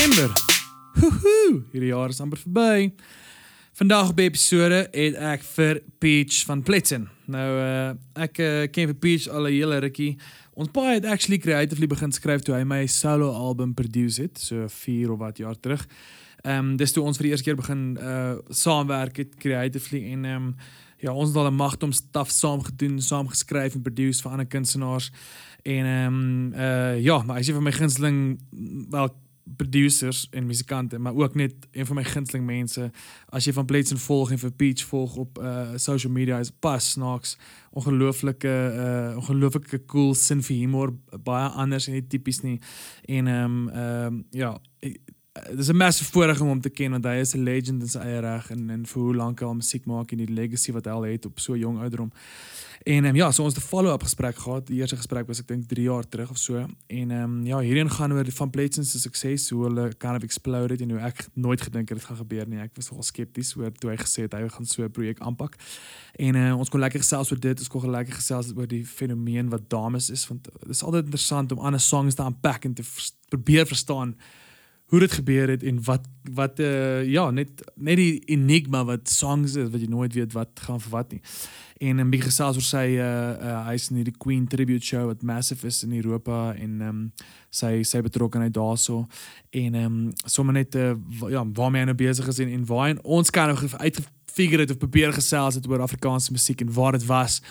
Desember. Hoehoe, hierdie jaar is amper verby. Vandag die episode het ek vir Peach van Pletsen. Nou uh ek uh, ken vir Peach al 'n hele rukkie. Ons paai het actually creatively begin skryf toe hy my solo album produce het, so 4 of wat jaar terug. Ehm um, dis toe ons vir die eerste keer begin uh saamwerk het creatively en ehm um, ja, ons het al 'n magdom staf saam gedoen, saam geskryf en produce vir ander kunstenaars. En ehm um, uh ja, maar hy sê vir my gunsteling wel producers en musikante, maar ook net een van my gunsteling mense. As jy van Pletsen volg en vir Peach volg op uh social media is pas snaaks ongelooflike uh ongelooflike cool sin vir humor, baie anders en nie tipies nie. En ehm um, ehm um, ja, dis 'n massive voorreg om hom te ken want hy is 'n legend in sy eie reg en en vir hoe lank hy al musiek maak en die legacy wat hy al het op so jong ouderdom. En um, ja, so ons het 'n follow-up gesprek gehad. Die eerste gesprek was ek dink 3 jaar terug of so. En ehm um, ja, hierheen gaan oor van Pletsens se sukses, hoe hulle kind of exploded en hoe ek nooit gedink het dit gaan gebeur nie. Ek was nogal skepties oor toe hy gesê het hy gaan so 'n projek aanpak. En uh, ons kon lekker gesels oor dit. Ons kon lekker gesels oor die fenomeen wat dames is want dit is altyd interessant om ander songs te unpack en te probeer verstaan hoe dit gebeur het en wat wat uh, ja net net die enigma wat songs is wat jy nooit weet wat gaan vir wat nie. En 'n bietjie gesels oor sy uh, uh hy's in die Queen tribute show wat massive is in Europa en ehm um, sy sy betrokkeheid daarso en ehm um, sommer net uh, ja waarmee hy nou besig is en, en waar hy ons kan nou uitgefigure het of probeer gesels het oor Afrikaanse musiek en waar dit was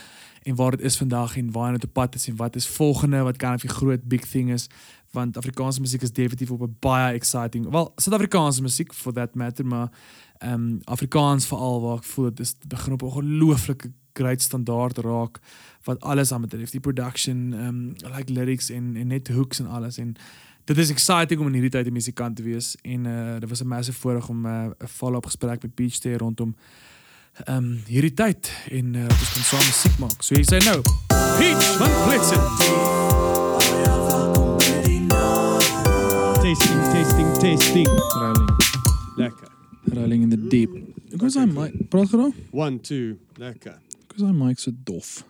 en waar dit is vandag en waar hy nou op pad is en wat is volgende wat kan of die groot big thing is want Afrikaanse musiek is definitief op 'n baie exciting. Wel, Suid-Afrikaanse musiek for that matter, maar ehm um, Afrikaans veral waar ek voel dit is begin op 'n ongelooflike great standaard raak wat alles aan betref, die production, ehm um, like lyrics en en net hooks en alles en dit is exciting om in hierdie tyd 'n musikant te wees en uh dit was 'n massive voorreg om 'n uh, follow-up gesprek met Peach te rondom ehm um, hierdie tyd en uh, ons kan saam musiek maak. So jy sê nou, Peach van Blitzen. Tasting, tasting, tasting. Rolling. Lekker. Rolling in the deep. Ek was aan my praat geraak. One, two, lekker. Ek was aan my so dof.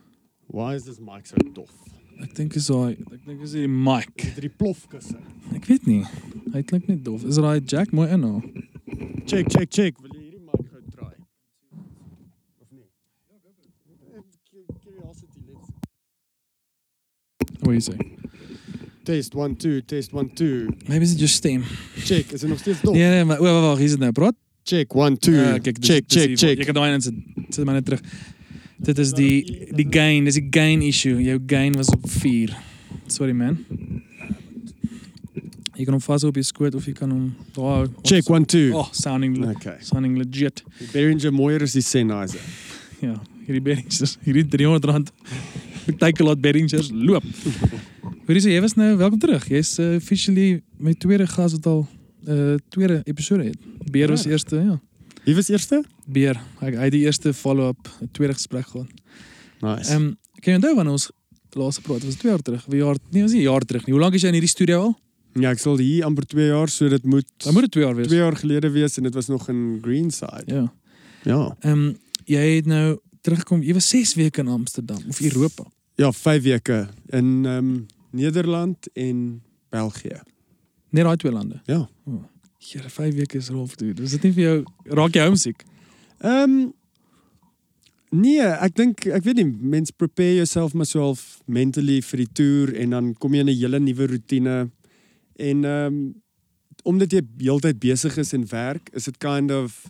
Why is this mic so dof? Ek dink is daai ek dink is die mic. Dit die plofkusse. Ek weet nie. Hy klink net dof. Is er daai jack mooi in nou? Check, check, check. Wil jy hierdie mic gou try? Of nee? Curiosity, let's What you say? Test one, two, test one, two. Maybe is it just stem. Check, is dit nog steeds dof? Nee nee, maar wag wag, hier is dit nou. Praat. Check one, two. Ja, kyk, dis- check, dis check, check. Jy kan daai in. Sit maar net terug. Dit is die die gain, dis die gain issue. Jou gain was op 4. Sorry man. Jy kan hom vas op jou skoot of jy kan hom daar Check one, two. Oh, sounding le- Okay. sounding legit. Die Behringer Moyer is die Sennheiser. Ja, hierdie Behringers, hierdie 300 rand. Beteken laat Behringers loop. Hoorie sê jy was nou welkom terug. Jy's uh, officially my tweede gas wat al uh tweede episode het. Beer was Ja. eerste, ja. Wie was eerste? Beer. Hy hy het die eerste follow-up, 'n tweede gesprek gehad. Nice. Ehm um, kan jy onthou wanneer ons laas gepraat het? Was 2 jaar terug. Wie jaar? Nee, was nie 'n jaar terug nie. Hoe lank is jy in hierdie studio al? ja, ek sal hier amper 2 jaar, so dit moet Dan moet dit 2 jaar wees. 2 jaar gelede wees en dit was nog in Greenside. Ja. Ja. Ehm um, jy het nou teruggekom. Jy was 6 weke in Amsterdam of Europa. Ja, 5 weke in ehm um, Nederland en België. Net daai twee lande. Ja. Here, 5 weke is rof dude. Is dit nie vir jou raak jy homesick? Ehm um, Nee, ek dink ek weet nie mens prepare yourself myself mentally vir die tour en dan kom jy in 'n hele nuwe rotine en ehm um, omdat jy heeltyd besig is en werk, is dit kind of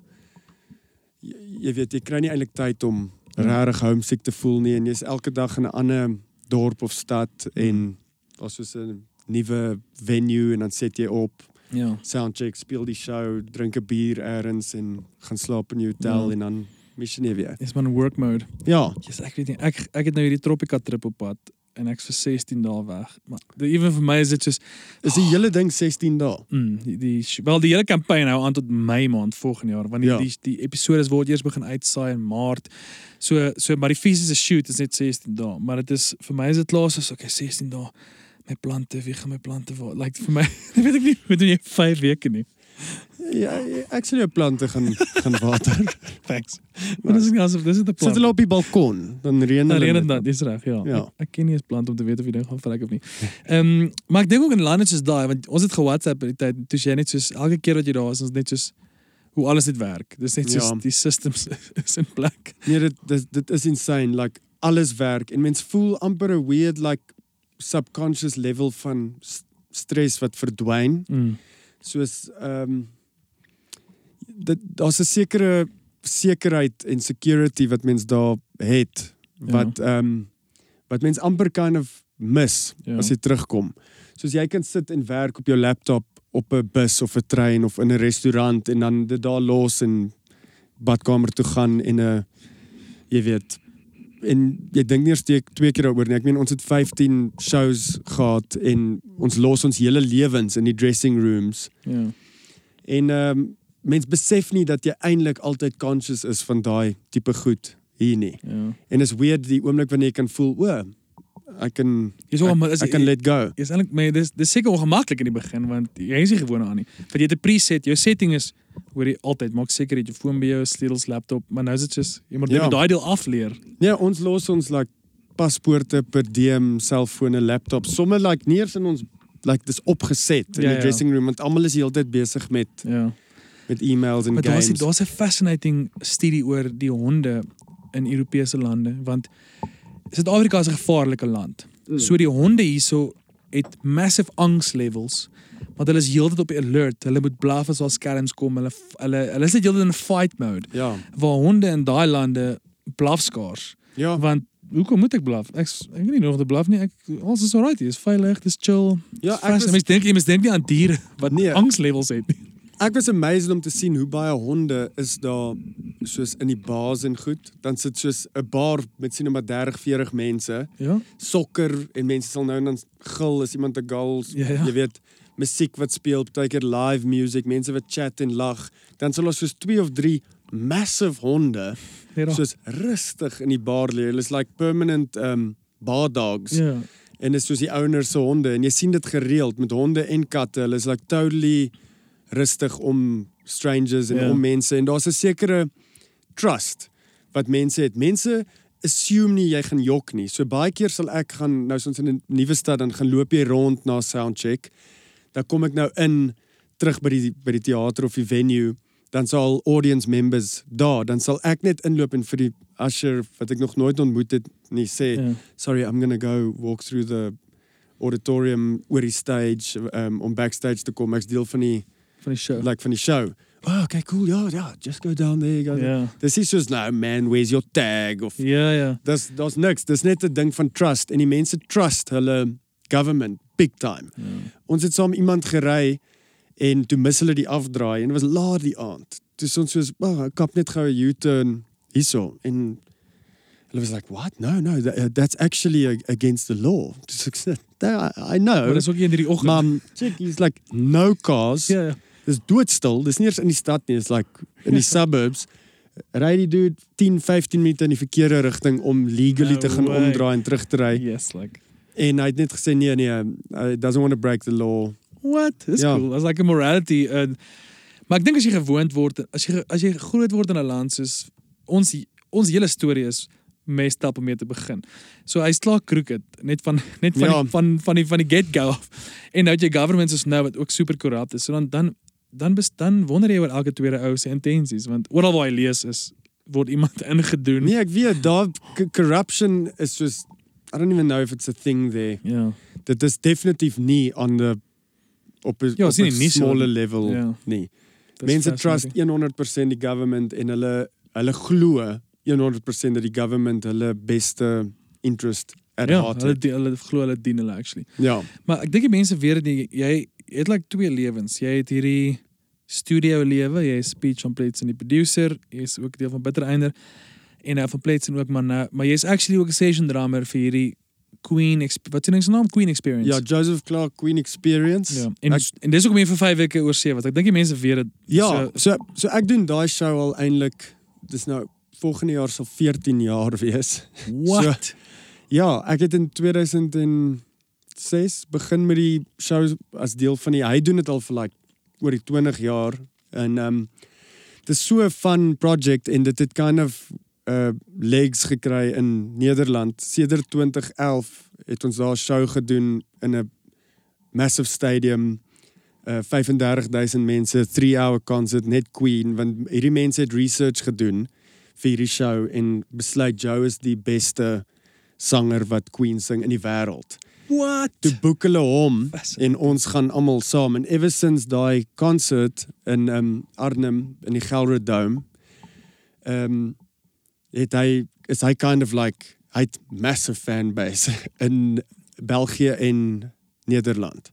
jy, jy weet jy kry nie eintlik tyd om. Regtig homesick te voel nie en jy's elke dag in 'n ander dorp of stad en daar's soos 'n nuwe venue en dan set jy op Ja. soundcheck, speel die show, drink 'n bier eers en gaan slaap in die hotel Ja. en dan mis jy nie weer. Dis maar 'n work mode. Ja, Yes, ek weet nie. Ek ek het nou hierdie Tropica trip op pad en ek's vir 16 dae weg. Maar ewen vir my is dit soos is die hele ding 16 dae. mm, die, die wel die hele kampanje hou aan tot Mei maand volgende jaar want die Ja. die, die episode word eers begin uitsaai in Maart. So so maar die fisiese shoot is net 16 dae, maar dit is vir my is dit laas is okay 16 dae. My plante, wie gaan my plante waar? Like vir my, weet ek nie, moet jy 5 weke nie. Ja, ek sal jou plante gaan gaan water. Thanks. Maar dis nie asof dis 'n Sit plan. hulle op die balkon, dan reën hulle. reën dit dan, dis reg, ja. Ja. Ek, ek ken nie eens plant om te weet of jy dit gaan vrek of nie. Ehm, um, maar ek dink ook in lande soos daai, want ons het ge-WhatsApp die tyd, toe jy net soos elke keer wat jy daar is, ons net soos hoe alles dit werk. Dis net soos Ja. die systems is in plek. Nee, dit dit dit is insane. Like alles werk en mens voel amper 'n weird like subconscious level van stres wat verdwyn. Mm. Soos ehm um, dit daar's 'n sekere sekerheid en security wat mens daar het Ja. wat ehm um, wat mens amper kind of mis Ja. as jy terugkom. Soos jy kan sit en werk op jou laptop op 'n bus of 'n trein of in 'n restaurant en dan dit daar los en badkamer toe gaan en 'n jy weet en jy dink nie eers twee, keer daaroor nie. Ek meen ons het 15 shows gehad en ons los ons hele lewens in die dressing rooms. Ja. En ehm um, mens besef nie dat jy eintlik altyd conscious is van daai tipe goed hier nie. Ja. En is weird die oomblik wanneer jy kan voel, o, ek kan Jy's maar ek, ek kan let go. Is eintlik maar dis dis seker ongemaklik in die begin want jy is nie gewoond aan nie. Want jy het 'n preset, jou setting is hoor jy altyd maak seker jy het jou foon by jou, sleutels, laptop, maar nou is dit soos jy moet Ja. ja. daai deel afleer. Nee, ons los ons like paspoorte per diem, selfone, laptop, sommer like nie eens in ons like dis opgeset in Ja, die ja. dressing room want almal is heeltyd besig met Ja. met e-mails en Maar daar's games. daar's 'n fascinating studie oor die honde in Europese lande want Suid-Afrika is 'n gevaarlike land. Mm. So die honde hierso het massive angs levels. Want hulle is heeltyd op die alert. Hulle moet blaf as daar skelms kom. Hulle hulle hulle is net heeltyd in fight mode. Ja. Waar honde in daai lande blaf skaars. Ja. Want hoekom moet ek blaf? Ek ek weet nie nog te blaf nie. Ek alles is alright, is veilig, dis chill. Ja, Dis ek Mens dink jy mens dink nie aan diere wat Nee. angslevels het nie. Ek was amazed om te sien hoe baie honde is daar soos in die baas en goed. Dan sit soos 'n bar met sien maar 30, 40 mense. Ja. Sokker en mense sal nou en dan gil as iemand 'n goal, Ja, ja. jy weet, musiek wat speel, partykeer live music, mense wat chat en lag. Dan sal ons soos 2 of 3 massive honde Ja. soos rustig in die bar lê. Hulle is like permanent um bar dogs. Ja. En dit is soos die ouers se honde en jy sien dit gereeld met honde en katte. Hulle is like totally rustig om strangers en Ja. om mense en daar's 'n sekere trust wat mense het. Mense assume nie jy gaan jok nie. So baie keer sal ek gaan nou soms in 'n nuwe stad dan gaan loop jy rond na soundcheck. Dan kom ek nou in terug by die by die teater of die venue dan sal audience members daar dan sal ek net inloop en vir die usher wat ek nog nooit ontmoet het nie sê Ja. sorry, I'm going to go walk through the auditorium oor die stage um, om backstage te kom. Ek's deel van die van die show. like van die show. Oh, okay, cool. Ja, ja, just go down there. Go Ja. Dis is soos nou, man, where's your tag of Ja, ja. dis daar's niks. Dis net 'n ding van trust en die mense trust hulle government big time. ja. Ons het saam iemand gery en toe mis hulle die afdraai en dit was laat die aand. Toe ons soos, "Wag, ek kap net gou 'n U-turn hierso." En hulle was like, "What? No, no, that, that's actually a, against the law." Dis ek sê, "I, know." Maar dis ook in hierdie oggend. Maar check, he's like no cars. ja, ja. Dis doodstil. Dis nie eens in die stad nie, dis like in die suburbs. Ry die dude 10, 15 minute in die verkeerde rigting om legally No te gaan way. omdraai en terug te ry. Yes, like En hy het net gesê nee nee, I doesn't want to break the law. what? Dis Ja. cool. That's like a morality. Uh, maar ek dink as jy gewoond word, as jy as jy groot word in 'n land soos ons ons hele storie is messed up om mee te begin. So hy's klaar crooked net van net van Ja. die, van van die van die get go af. En nou het jy governments is nou wat ook super korrup is. So dan dan dan dan wonder jy oor elke tweede ou se intensies want oral waar jy lees is word iemand ingedoen. Nee, ek weet daar corruption is soos I don't even know if it's a thing there. Ja. Dit is definitief nie on the op 'n Ja, op 'n nie so- level Ja. nie. dis Mense trust 100% die government en hulle hulle glo 100% dat die government hulle beste interest at Ja, heart hulle het. die- hulle glo hulle dien hulle actually. Ja. Maar ek dink die mense weet dit nie. Jy het like twee lewens. Jy het hierdie studio lewe, jy is speech on plates en die producer, jy is ook deel van Bitter Einder en nou van plates en ook maar nou, maar jy is actually ook 'n session drummer vir hierdie Queen wat is sy naam Queen Experience. Ja, Joseph Clark Queen Experience. ja. En Ek, en dis ook meer vir 5 weke oor see wat ek dink die mense weet dit. ja, So, so so ek doen daai show al eintlik dis nou volgende jaar sal 14 jaar wees. what? Ja, ek het in 2006 begin met die shows as deel van die hy doen dit al vir like oor die 20 jaar en ehm um, dit is so 'n fun project en dit het kind of uh legs gekry in Nederland. Sedert 2011 het ons daar 'n show gedoen in 'n massive stadium uh 35000 mense, 3 hour concert net Queen want hierdie mense het research gedoen vir hierdie show en besluit Joe is die beste sanger wat Queen sing in die wêreld. What? Toe boek hulle hom Fascinating. en ons gaan almal saam en ever since daai concert in um Arnhem in die Gelre Dome um het hy is hy kind of like hy het massive fan base in België en Nederland.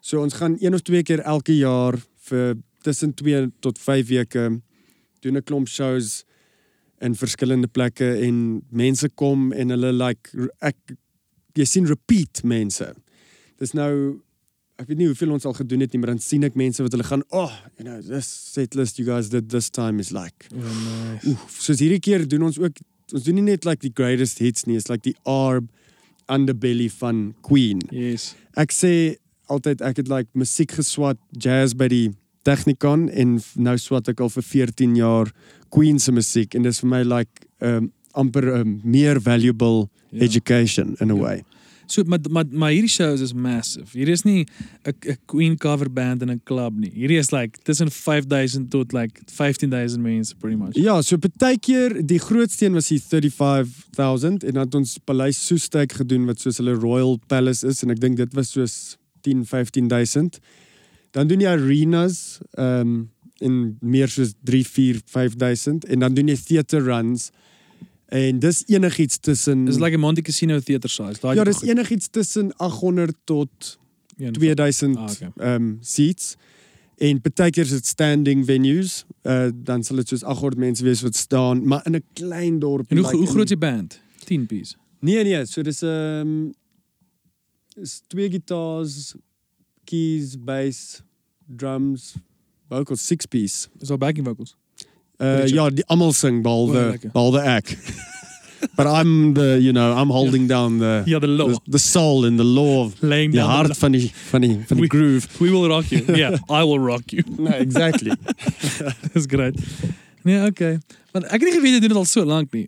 So ons gaan een of twee keer elke jaar vir tussen 2 tot 5 weke doen 'n klomp shows in verskillende plekke en mense kom en hulle like ek jy sien repeat mense. Dis nou ek weet nie hoeveel ons al gedoen het nie, maar dan sien ek mense wat hulle gaan, "Oh, you know, this set list you guys did this time is like." Oh, nice. Oeh, soos hierdie keer doen ons ook ons doen nie net like die greatest hits nie, it's like die arb underbelly van Queen. Yes. Ek sê altyd ek het like musiek geswat, jazz by die Technikon en nou swat ek al vir 14 jaar Queen se musiek en dis vir my like um amper 'n um, meer valuable Ja. education in a Ja. way. So maar maar maar hierdie shows is massive. Hierdie is nie 'n 'n Queen cover band in 'n klub nie. Hierdie is like tussen 5000 tot like 15000 mense pretty much. Ja, so partykeer die grootste een was die 35000 en dan het ons Paleis Soesteik gedoen wat soos hulle Royal Palace is en ek dink dit was soos 10 15000. Dan doen jy arenas ehm um, in meer soos 3 4 5000 en dan doen jy theater runs en dis enigiets tussen Dis like 'n Monte Casino theater size. Daai Ja, dis enigiets tussen 800 tot 2000 Ah, okay. um seats en partykeer is dit standing venues uh dan sal dit soos 800 mense wees wat staan maar in 'n klein dorp En hoe like hoe groot is die band? 10 piece. nee nee so dis um is twee gitars keys bass drums vocals six piece Is al backing vocals. Uh ja die almal sing O, behalwe lekker. behalwe ek but I'm the you know I'm holding down the Ja, the law. the, the soul and the law of Laying the hart van die van die van die We- groove We will rock you. Yeah, I will rock you. no exactly Dis great. Nee, okay. Want ek het nie geweet jy doen dit al so lank nie.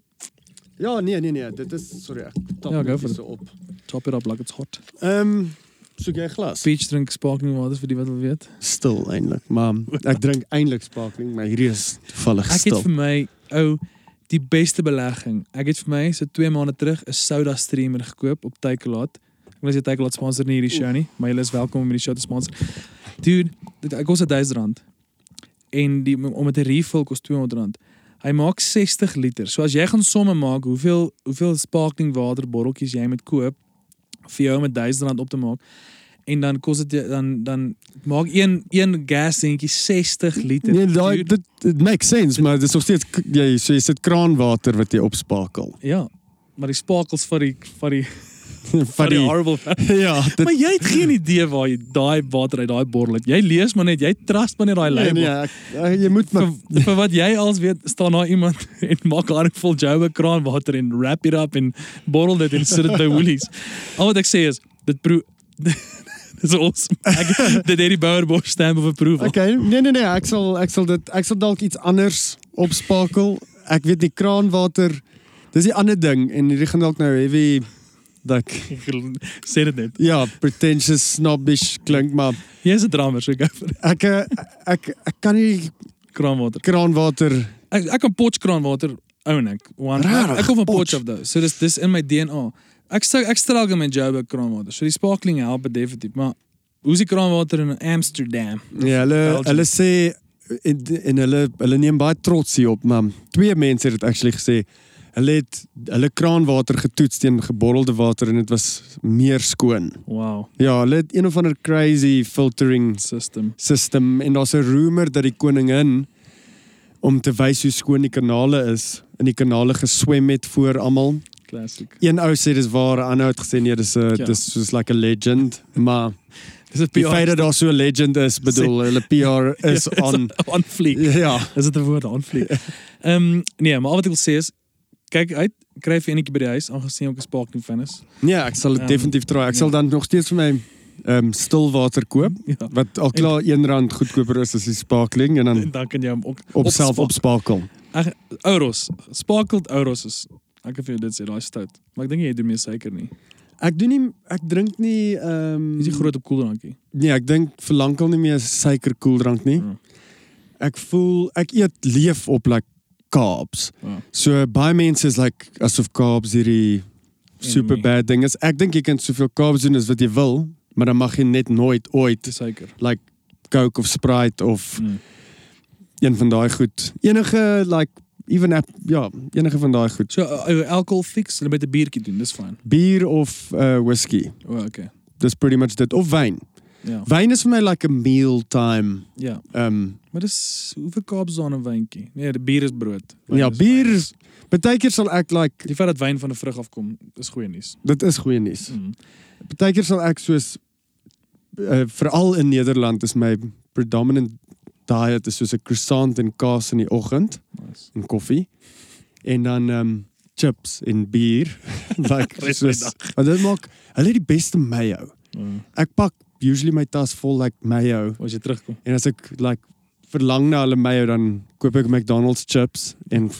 Ja, nee, nee, nee, dit is sorry, ek tap Ja, ja, go for it. so op. Top it up like it's hot. Ehm, um, soek jy 'n glas? Peach drink sparkling water vir die wat wil weet. Stil eintlik, maar ek drink eintlik sparkling, maar hierdie is toevallig Ek het stil. vir my ou die beste belegging. Ek het vir my so 2 maande terug 'n soda streamer gekoop op Takealot. Ek wil sê Takealot sponsor nie hierdie show nie, maar julle is welkom om hierdie show te sponsor. Dude, dit ek kos 1000 rand. En die om dit te refill kos 200 rand. Hy maak 60 liter. So as jy gaan somme maak hoeveel hoeveel sparkling water botteltjies jy moet koop vir jou om met 1000 rand op te maak en dan kos dit dan dan maak een een gas dingetjie 60 liter. Nee, daai dit it makes sense, maar dit is nog steeds jy so jy sit kraanwater wat jy opspakel. Ja, maar die sparkles van die van die Van die horrible. Ja, dit maar jy het geen idee waar jy daai water uit daai bottel het. Jy lees maar net, jy trust maar net daai nee, label. nee, ek, ek, jy moet maar vir, vir wat jy als weet, staan daar iemand en maak 'n handvol Joe kraanwater en wrap it up en bottel dit en sit dit by Woolies. Al wat ek sê is dit proe Dis awesome. Ek dit het die Bowerbos stamp of approval. Okay, nee nee nee, ek sal ek sal dit ek sal dalk iets anders opspakel. Ek weet die kraanwater dis die ander ding en hierdie gaan dalk nou heavy dat sê dit net. ja, pretentious snobbish klink maar Jy's 'n drummer, so ek vir ek eh, ek ek kan nie kraanwater. kraanwater Ek ek kan potch kraanwater own ek. One, Rarig, ek, ek kom van Potch. af daai. So dis dis in my DNA. Ek sê ek struggle met Joburg kraanwater. So die sparkling help definitief, maar hoe's die kraanwater in Amsterdam? ja, hulle Belgium. hulle sê en, en hulle hulle neem baie trots hierop maar twee mense het dit actually gesê hulle het hulle kraanwater getoets teen gebottelde water en dit was meer skoon. Wow, Ja, hulle het een of ander crazy filtering system. system en daar's 'n rumor dat die koningin om te wys hoe skoon die kanale is, in die kanale geswem het voor almal. Classic. Een ou sê dis waar, 'n ander het gesê nee, dis 'n Ja. dis soos like a legend, maar Dis 'n die feit dat daar so 'n legend is, bedoel hulle PR is Ja, on on fleek. ja. Is dit 'n woord on fleek? Ehm um, nee, maar wat ek wil sê is kyk uit, kry vir enetjie by die huis aangesien ek 'n sparkling fan is. Nee, ek sal dit Ehm, definitief try. Ek ja. sal dan nog steeds vir my ehm um, stilwater koop Ja. wat al klaar R1 goedkoper is as die sparkling en dan En dan kan jy hom ook op self opspakel. Ag, Euros. Sparkled Euros is ek kan vir jou dit sê, daai is stout. Maar ek dink jy doen meer suiker nie. Ek doen nie ek drink nie ehm Dis nie groot op koeldrankie. Nee, ek dink vir lankal nie meer suiker koeldrank nie. Ja. Ek voel ek eet leef op like carbs. Ja. So baie mense is like asof carbs hierdie super bad ding is. Ek dink jy kan soveel carbs doen as wat jy wil, maar dan mag jy net nooit ooit suiker. like Coke of Sprite of Mm. een van daai goed. Enige like even app, ja, enige van daai goed. So uh, alcohol fix, hulle met 'n biertjie doen, dis fyn. Bier of uh, whisky. O, oh, okay. Dis pretty much dit of wyn. Ja. Wyn is vir my like 'n mealtime Ja. um Maar dis hoeveel daar in 'n wyntjie? Nee, die bier is brood. Wyn ja, is bier is Partykeer sal ek like die feit dat wyn van 'n vrug afkom, is goeie nuus. dit is goeie nuus. Mm. Partykeer sal ek soos uh, veral in Nederland is my predominant diet is soos 'n croissant en kaas in die oggend Nice. en koffie en dan um chips en bier like soos maar dit maak hulle die beste mayo. Uh, Ek pak usually my tas vol like mayo as jy terugkom. en as ek like verlang na hulle mayo dan koop ek McDonald's chips en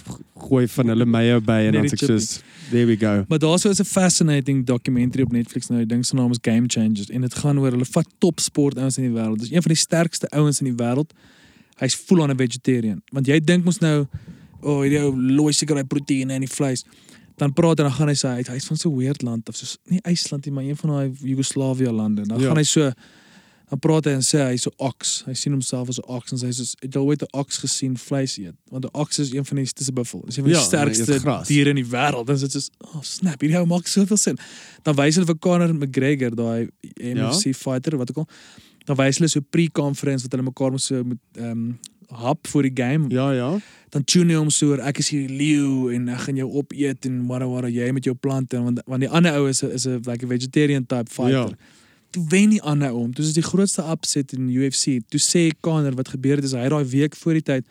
gooi van hulle mayo by en dan die sê ek soos there we go. Maar daar's so 'n fascinating documentary op Netflix nou. Die ding se naam is Game Changers en dit gaan oor hulle vat topsport ouens in die wêreld. Dis een van die sterkste ouens in die wêreld. Hy's full on 'n vegetarian. Want jy dink mos nou, o, oh, hierdie ou looi seker daai proteïene in die vleis. Dan praat en dan gaan hy sê hy hy's van so 'n weird land of soos nie IJsland nie, maar een van daai Joegoslawië lande. Dan Ja. gaan hy so dan praat hy en sê hy's so ox. Hy sien homself as 'n ox en sê hy soos het jy al ooit 'n ox gesien vleis eet? Want 'n ox is een van die dis 'n buffel. Dis een van die Ja, eet sterkste diere in die wêreld. Dan is dit soos, oh snap, hierdie ou maak soveel sin. Dan wys hulle vir Conor McGregor, daai NFC fighter wat ook al. Dan wys hulle so 'n pre-conference wat hulle mekaar moet so moet ehm um, hap vir die game. Ja ja. Dan tune hom so oor ek is hier die leeu en ek gaan jou opeet en whatever whatever jy met jou plante want want die ander ou is is 'n like 'n vegetarian type fighter. Ja. Toe wen die ander om. Dis die grootste upset in UFC. Toe sê Conor wat gebeur het is hy daai week voor die tyd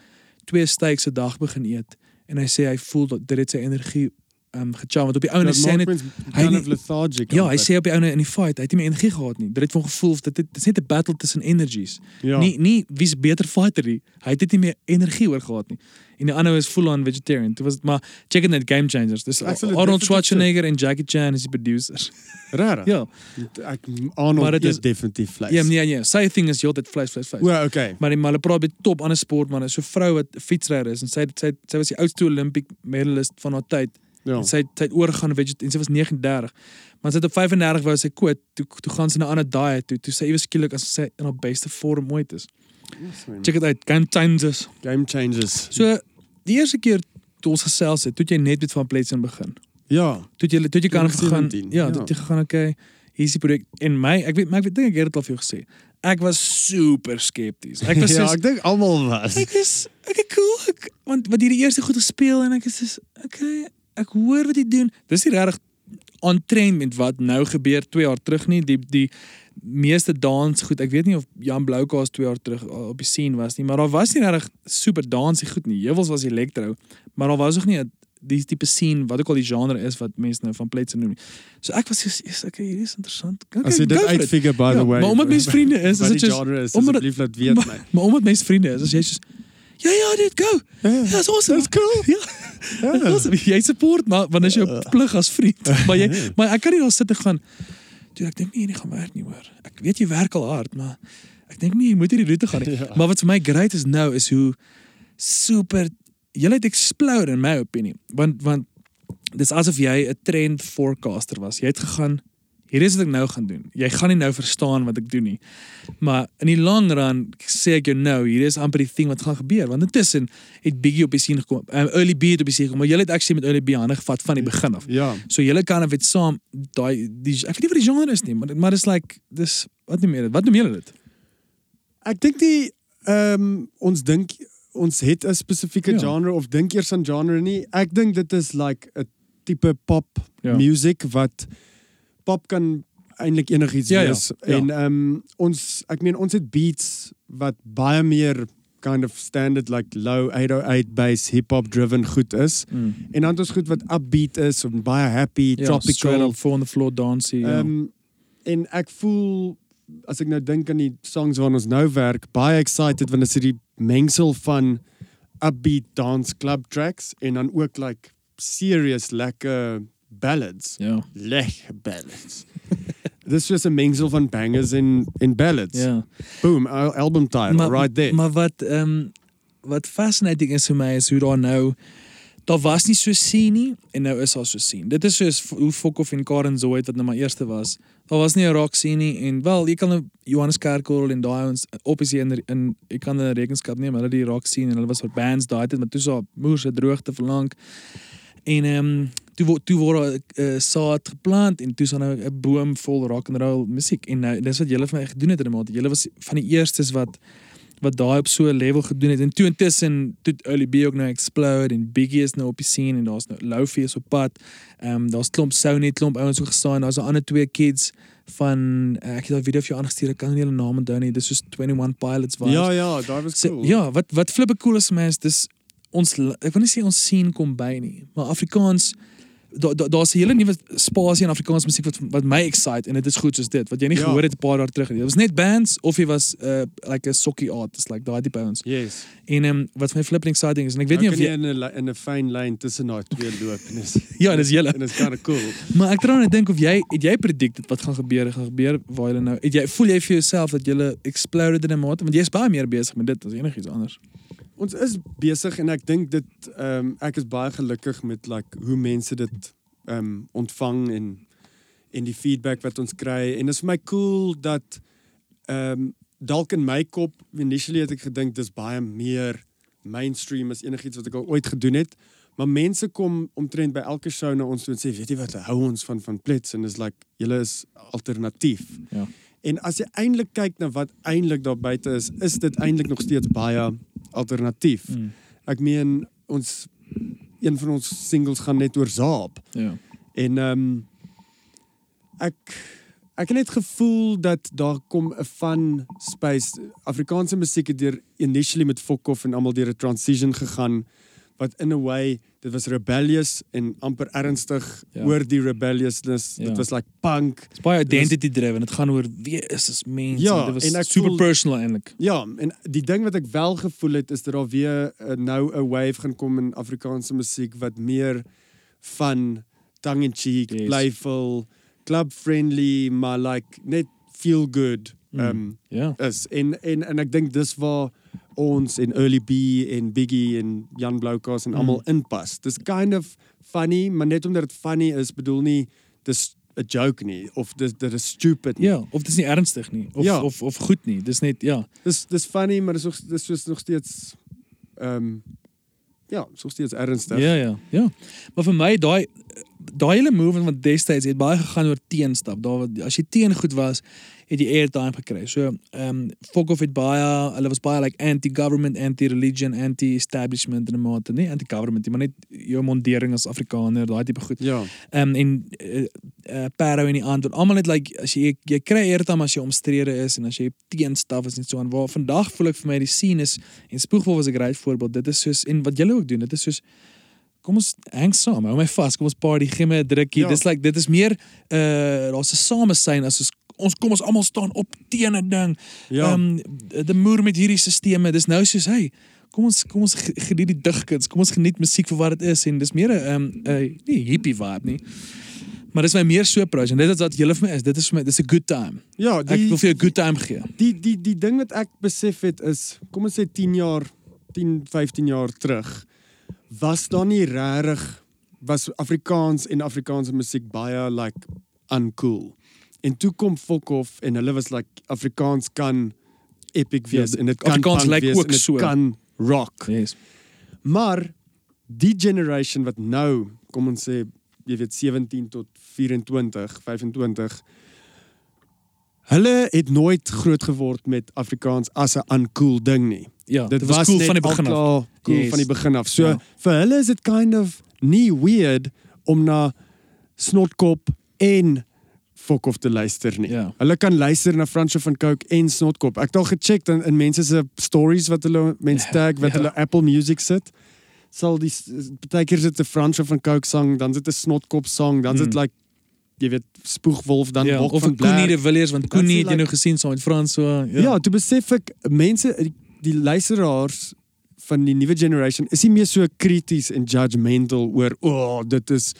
twee steaks 'n dag begin eet en hy sê hy voel dat dit het sy energie um, gecham want op die ouene sê net hy kind of lethargic. ja, hy sê op die ouene in die fight, hy het nie meer energie gehad nie. Dit het hom gevoel of dit dit is net 'n battle tussen energies. ja. Nie nie wie's beter fighter nie. Hy het dit nie meer energie oor gehad nie. En die ander is full on vegetarian. Dit was maar check in that game changers. Dis sal dit Arnold Schwarzenegger en Jackie Chan is die producers. Rarig. ja. Ek Arnold eet is- definitief vleis. Ja, nee nee. Sy thing is heeltyd vleis vleis vleis. Well, okay. Maar die maar hulle praat by top ander sportmanne. So vrou wat fietsryer is en sy sy sy was die oudste Olympic medalist van haar tyd. Ja. En sy sy het oorgegaan veget en sy was 39. Maar sy het op 35 wou sy quit. Toe toe gaan sy na 'n ander diet toe. Toe sy ewe skielik as sy in haar beste vorm ooit is. Check dit uit. Game changers. Game changes. So die eerste keer toe ons gesels het, toe het jy net met van Pletsen begin. Ja. Toe het jy toe het jy kan gegaan. 2017, Ja, ja. toe het jy gegaan okay. Hier is die projek en my ek weet maar ek weet dink ek het dit al vir jou gesê. Ek was super skepties. Ek was ja, soos ek dink almal was. ek is ek is cool. Ek, want wat hierdie eerste goed gespeel en ek is soos okay, ek hoor wat jy doen. Dis nie regtig on trend met wat nou gebeur 2 jaar terug nie. Die die meeste dans goed. Ek weet nie of Jan Bloukaas 2 jaar terug al op die scene was nie, maar daar was nie regtig super dansie goed nie. Heuwels was elektro, maar daar was nog nie 'n- die tipe scene wat ook al die genre is wat mense nou van pletse noem. So ek was yes, okay, hierdie is interessant. Okay, As jy dit uitfigure by Ja, the way. maar omdat mens vriende is, is dit soos- genre is, omdat asseblief laat weet maar, my. maar omdat mense vriende is, as jy soos ja ja, dit go. Ja, Ja, that's awesome. That's cool. Ja. Ja. Awesome. Jy support maar want is jou plig as vriend. Maar jy maar ek kan nie daar sit en gaan Toe ek dink nie hierdie gaan werk nie hoor. Ek weet jy werk al hard, maar ek dink nie jy moet hierdie roete gaan nie. Ja. Maar wat vir my great is nou is hoe super jy het explode in my opinie. Want want dis asof jy 'n trend forecaster was. Jy het gegaan hier is wat ek nou gaan doen. Jy gaan nie nou verstaan wat ek doen nie. Maar in die long run sê ek jou nou, hier is amper die ding wat gaan gebeur. Want intussen het Biggie op die scene gekom. Um, Early B het op die scene gekom, maar jy het actually met Early B hande gevat van die begin af. Ja. So julle kan of dit saam daai die ek weet nie wat die genre is nie, maar maar dis like dis wat noem jy dit? Wat noem julle dit? Ek dink die ehm ons dink ons het 'n spesifieke Ja. genre of dink eers aan genre nie. Ek dink dit is like 'n tipe pop Ja. music wat pop kan eintlik enigiets Ja, ja, wees. ja. En ehm ons ek meen ons het beats wat baie meer kind of standard like low 808 bass hip hop driven goed is. Mm. En dan het ons goed wat upbeat is of baie happy, Ja, tropical. four on the floor dancing. Ja. Ehm en ek voel as ek nou dink aan die songs waarna ons nou werk, baie excited want dit is die mengsel van upbeat dance club tracks en dan ook like serious lekker ballads. Ja. Lekker ballads. Dis just 'n mengsel van bangers en en ballads. Ja. Boom, al- album title right there. Maar wat ehm um, wat fascinating is vir my is hoe daar nou daar was nie so sien nie en nou is daar so sien. Dit is soos hoe Fokhoff en Karen Zoid wat nou maar eerste was. Daar was nie 'n rock sien nie en wel jy kan nou Johannes Kerkorrel en daai ons obviously in in jy kan in rekenskap neem hulle die rock sien en hulle was vir bands daai tyd maar toe so moerse droogte verlang. En ehm um, toe toe word 'n uh, saad geplant en toe is daar nou 'n boom vol rock and roll musiek en nou dis wat julle vir my gedoen het in 'n mate. Julle was van die eerstes wat wat daai op so 'n level gedoen het. En toe intussen toe Early B ook nou explode en Biggie is nou op die scene en daar's nou Lofi is op pad. Ehm um, daar's klomp Sony, klomp ouens so gestaan. Daar's 'n ander twee kids van uh, ek het daai video vir jou aangestuur. Ek kan nie hulle name onthou nie. Dis soos 21 Pilots vibes. Ja, ja, daai was So, cool. ja, wat wat flippe cool is vir my is dis ons ek wil nie sê ons sien kom by nie, maar Afrikaans daar da, daar's 'n hele nuwe spasie in Afrikaans musiek wat wat my excite en dit is goed soos dit wat jy nie Ja. gehoor het 'n paar jaar terug nie. Dit was net bands of jy was uh, like 'n sokkie artist like daai tipe ouens. Yes. En um, wat vir my flipping exciting is en ek weet Nou nie of jy in 'n in 'n fyn lyn tussen daai twee loop en is Ja, dis julle. en is kind of cool. Maar ek trou net dink of jy het jy predict dit wat gaan gebeur, gaan gebeur waar jy nou. Het jy voel jy vir jouself dat jy exploded in 'n mate want jy's baie meer besig met dit as enigiets anders. Ons is besig en ek dink dit ehm um, ek is baie gelukkig met like hoe mense dit ehm um, ontvang en en die feedback wat ons kry en dit is vir my cool dat ehm um, dalk in my kop initially het ek gedink dis baie meer mainstream as enigiets wat ek al ooit gedoen het. Maar mense kom omtrent by elke show na ons toe en sê weet jy wat hou ons van van Plets en is like julle is alternatief. Ja. En as jy eintlik kyk na wat eintlik daar buite is, is dit eintlik nog steeds baie alternatief. Mm. Ek meen ons een van ons singles gaan net oor Zaap Ja. en ehm um, ek ek het net gevoel dat daar kom 'n fun space Afrikaanse musiek het deur initially met Fokhoff en almal deur 'n transition gegaan wat in a way dit was rebellious en amper ernstig Ja. ja. oor die rebelliousness Ja. dit was like punk Dit's baie identity driven. Dit gaan oor wie is as mense. Ja, dit was super voel- personal eintlik. Ja, en die ding wat ek wel gevoel het is dat daar weer uh, nou 'n wave gaan kom in Afrikaanse musiek wat meer van tongue in cheek, Yes. playful, club friendly, maar like net feel good Mm. um Ja. is. En en en ek dink dis waar ons en Early B en Biggie en Jan Bloukas en Mm. almal inpas. Dis kind of funny, maar net omdat dit funny is, bedoel nie dis 'n joke nie of dis dit is stupid nie. Ja, of dis nie ernstig nie of Ja. of of goed nie. Dis net ja. Dis dis funny, maar dis nog dis soos nog steeds ehm um, ja, so steeds ernstig. Ja, ja, ja. Maar vir my daai daai hele movement van destyds het baie gegaan oor teenstap. Daar wat- as jy teen goed was, het jy airtime gekry. So, ehm um, Fokhoff het baie, hulle was baie like anti-government, anti-religion, anti-establishment in 'n mate, nie anti-government, nie, maar net jou mondering as Afrikaner, daai tipe goed. Ja. Ehm um, en uh, uh, Parow en die ander, almal net like as jy jy kry airtime as jy omstrede is en as jy teenstaf is en so aan. Waar vandag voel ek vir my die scene is en Spoegwolf was 'n great voorbeeld. Dit is soos en wat julle ook doen, dit is soos kom ons hang saam, hou my vas, kom ons party, gee my 'n drukkie. Ja. Dis like dit is meer uh daar's 'n samesyn as ons ons kom ons almal staan op teen 'n ding. Ja. Ehm um, die moer met hierdie stelsels, dis nou soos hey, kom ons kom ons ge- geniet die digkuns, kom ons geniet musiek vir wat dit is en dis meer 'n um, 'n nie hippie vibe nie. Maar dis my meer so approach en dit is wat julle vir my is. Dit is vir my dis 'n good time. ja, Ek die wil vir jou 'n good time gee. die die die ding wat ek besef het is kom ons sê 10 jaar 10 15 jaar terug was daar nie regtig was Afrikaans en Afrikaanse musiek baie like uncool. En toe kom Fokhoff en hulle was like Afrikaans kan epic Ja, wees en dit kan Afrikaans lyk wees ook en so. kan rock. Yes. Maar die generation wat nou, kom ons sê, jy weet 17 tot 24, 25 Hulle het nooit groot geword met Afrikaans as 'n uncool ding nie. Ja, Dit dit was cool net van die begin af. al klaar Cool Yes. van die begin af. So Ja. vir hulle is dit kind of nie weird om na Snotkop en Fokhoff te luister nie. Ja. Hulle kan luister na Fransjo van Cooke en Snotkop. Ek het al gecheckt in, in mense se stories wat hulle mense tag wat ja. hulle Apple Music sit. Sal die partykeer sit 'n Fransjo van Cooke sang, dan sit 'n Snotkop sang, dan sit Mm. like jy weet spoegwolf dan ja, Bok of Koenie de Villiers want Koenie het jy like- nou gesien saam met Frans so ja. Ja, toe besef ek mense die, luisteraars van die nuwe generation is nie meer so krities en judgmental oor o, oh, dit is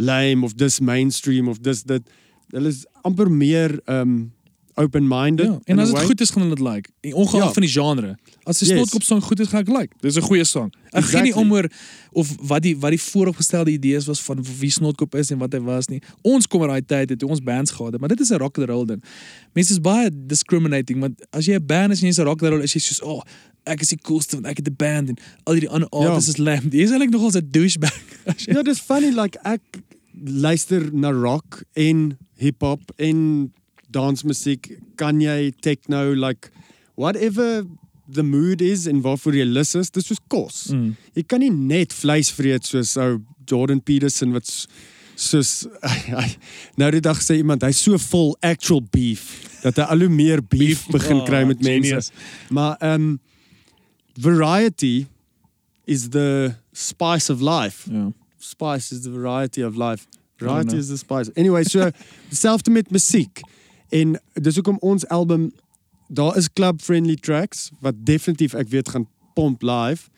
lame of dis mainstream of dis dit. Hulle is amper meer um open-minded. Ja, in en as dit goed is gaan hulle dit like. Ongeag Ja. van die genre. As die Yes. snotkop song goed is, gaan ek like. Dis 'n goeie song. Ek gee nie Exactly. om oor of wat die wat die vooropgestelde idees was van wie snotkop is en wat hy was nie. Ons kom uit daai tyd het ons bands gehad maar dit is 'n rock and roll ding. Mense is baie discriminating want as jy 'n band is en jy's 'n rock and roll is jy soos, "Oh, ek is die coolste want ek het 'n band en al hierdie ander artists is lame." Dis eintlik nogal 'n douchebag. Ja, dis funny like ek luister na rock en hip-hop en dansmusiek, kan jy techno like whatever the mood is en waarvoor jy lus is, dis soos kos. Mm. Jy kan nie net vleis vreet soos ou Jordan Peterson wat soos nou die dag sê iemand hy's so vol actual beef dat hy al hoe meer beef, Beef, begin oh, kry met genius. mense. Maar um variety is the spice of life Ja. spice is the variety of life. don't Variety know. is the spice. Anyway, so dieselfde met musiek. En dis hoekom ons album daar is club friendly tracks wat definitief ek weet gaan pomp live.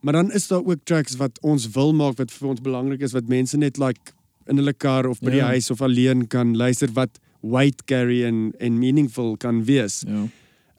Maar dan is daar ook tracks wat ons wil maak wat vir ons belangrik is wat mense net like in hulle kar of by die Ja. huis of alleen kan luister wat weight carry en en meaningful kan wees. Ja.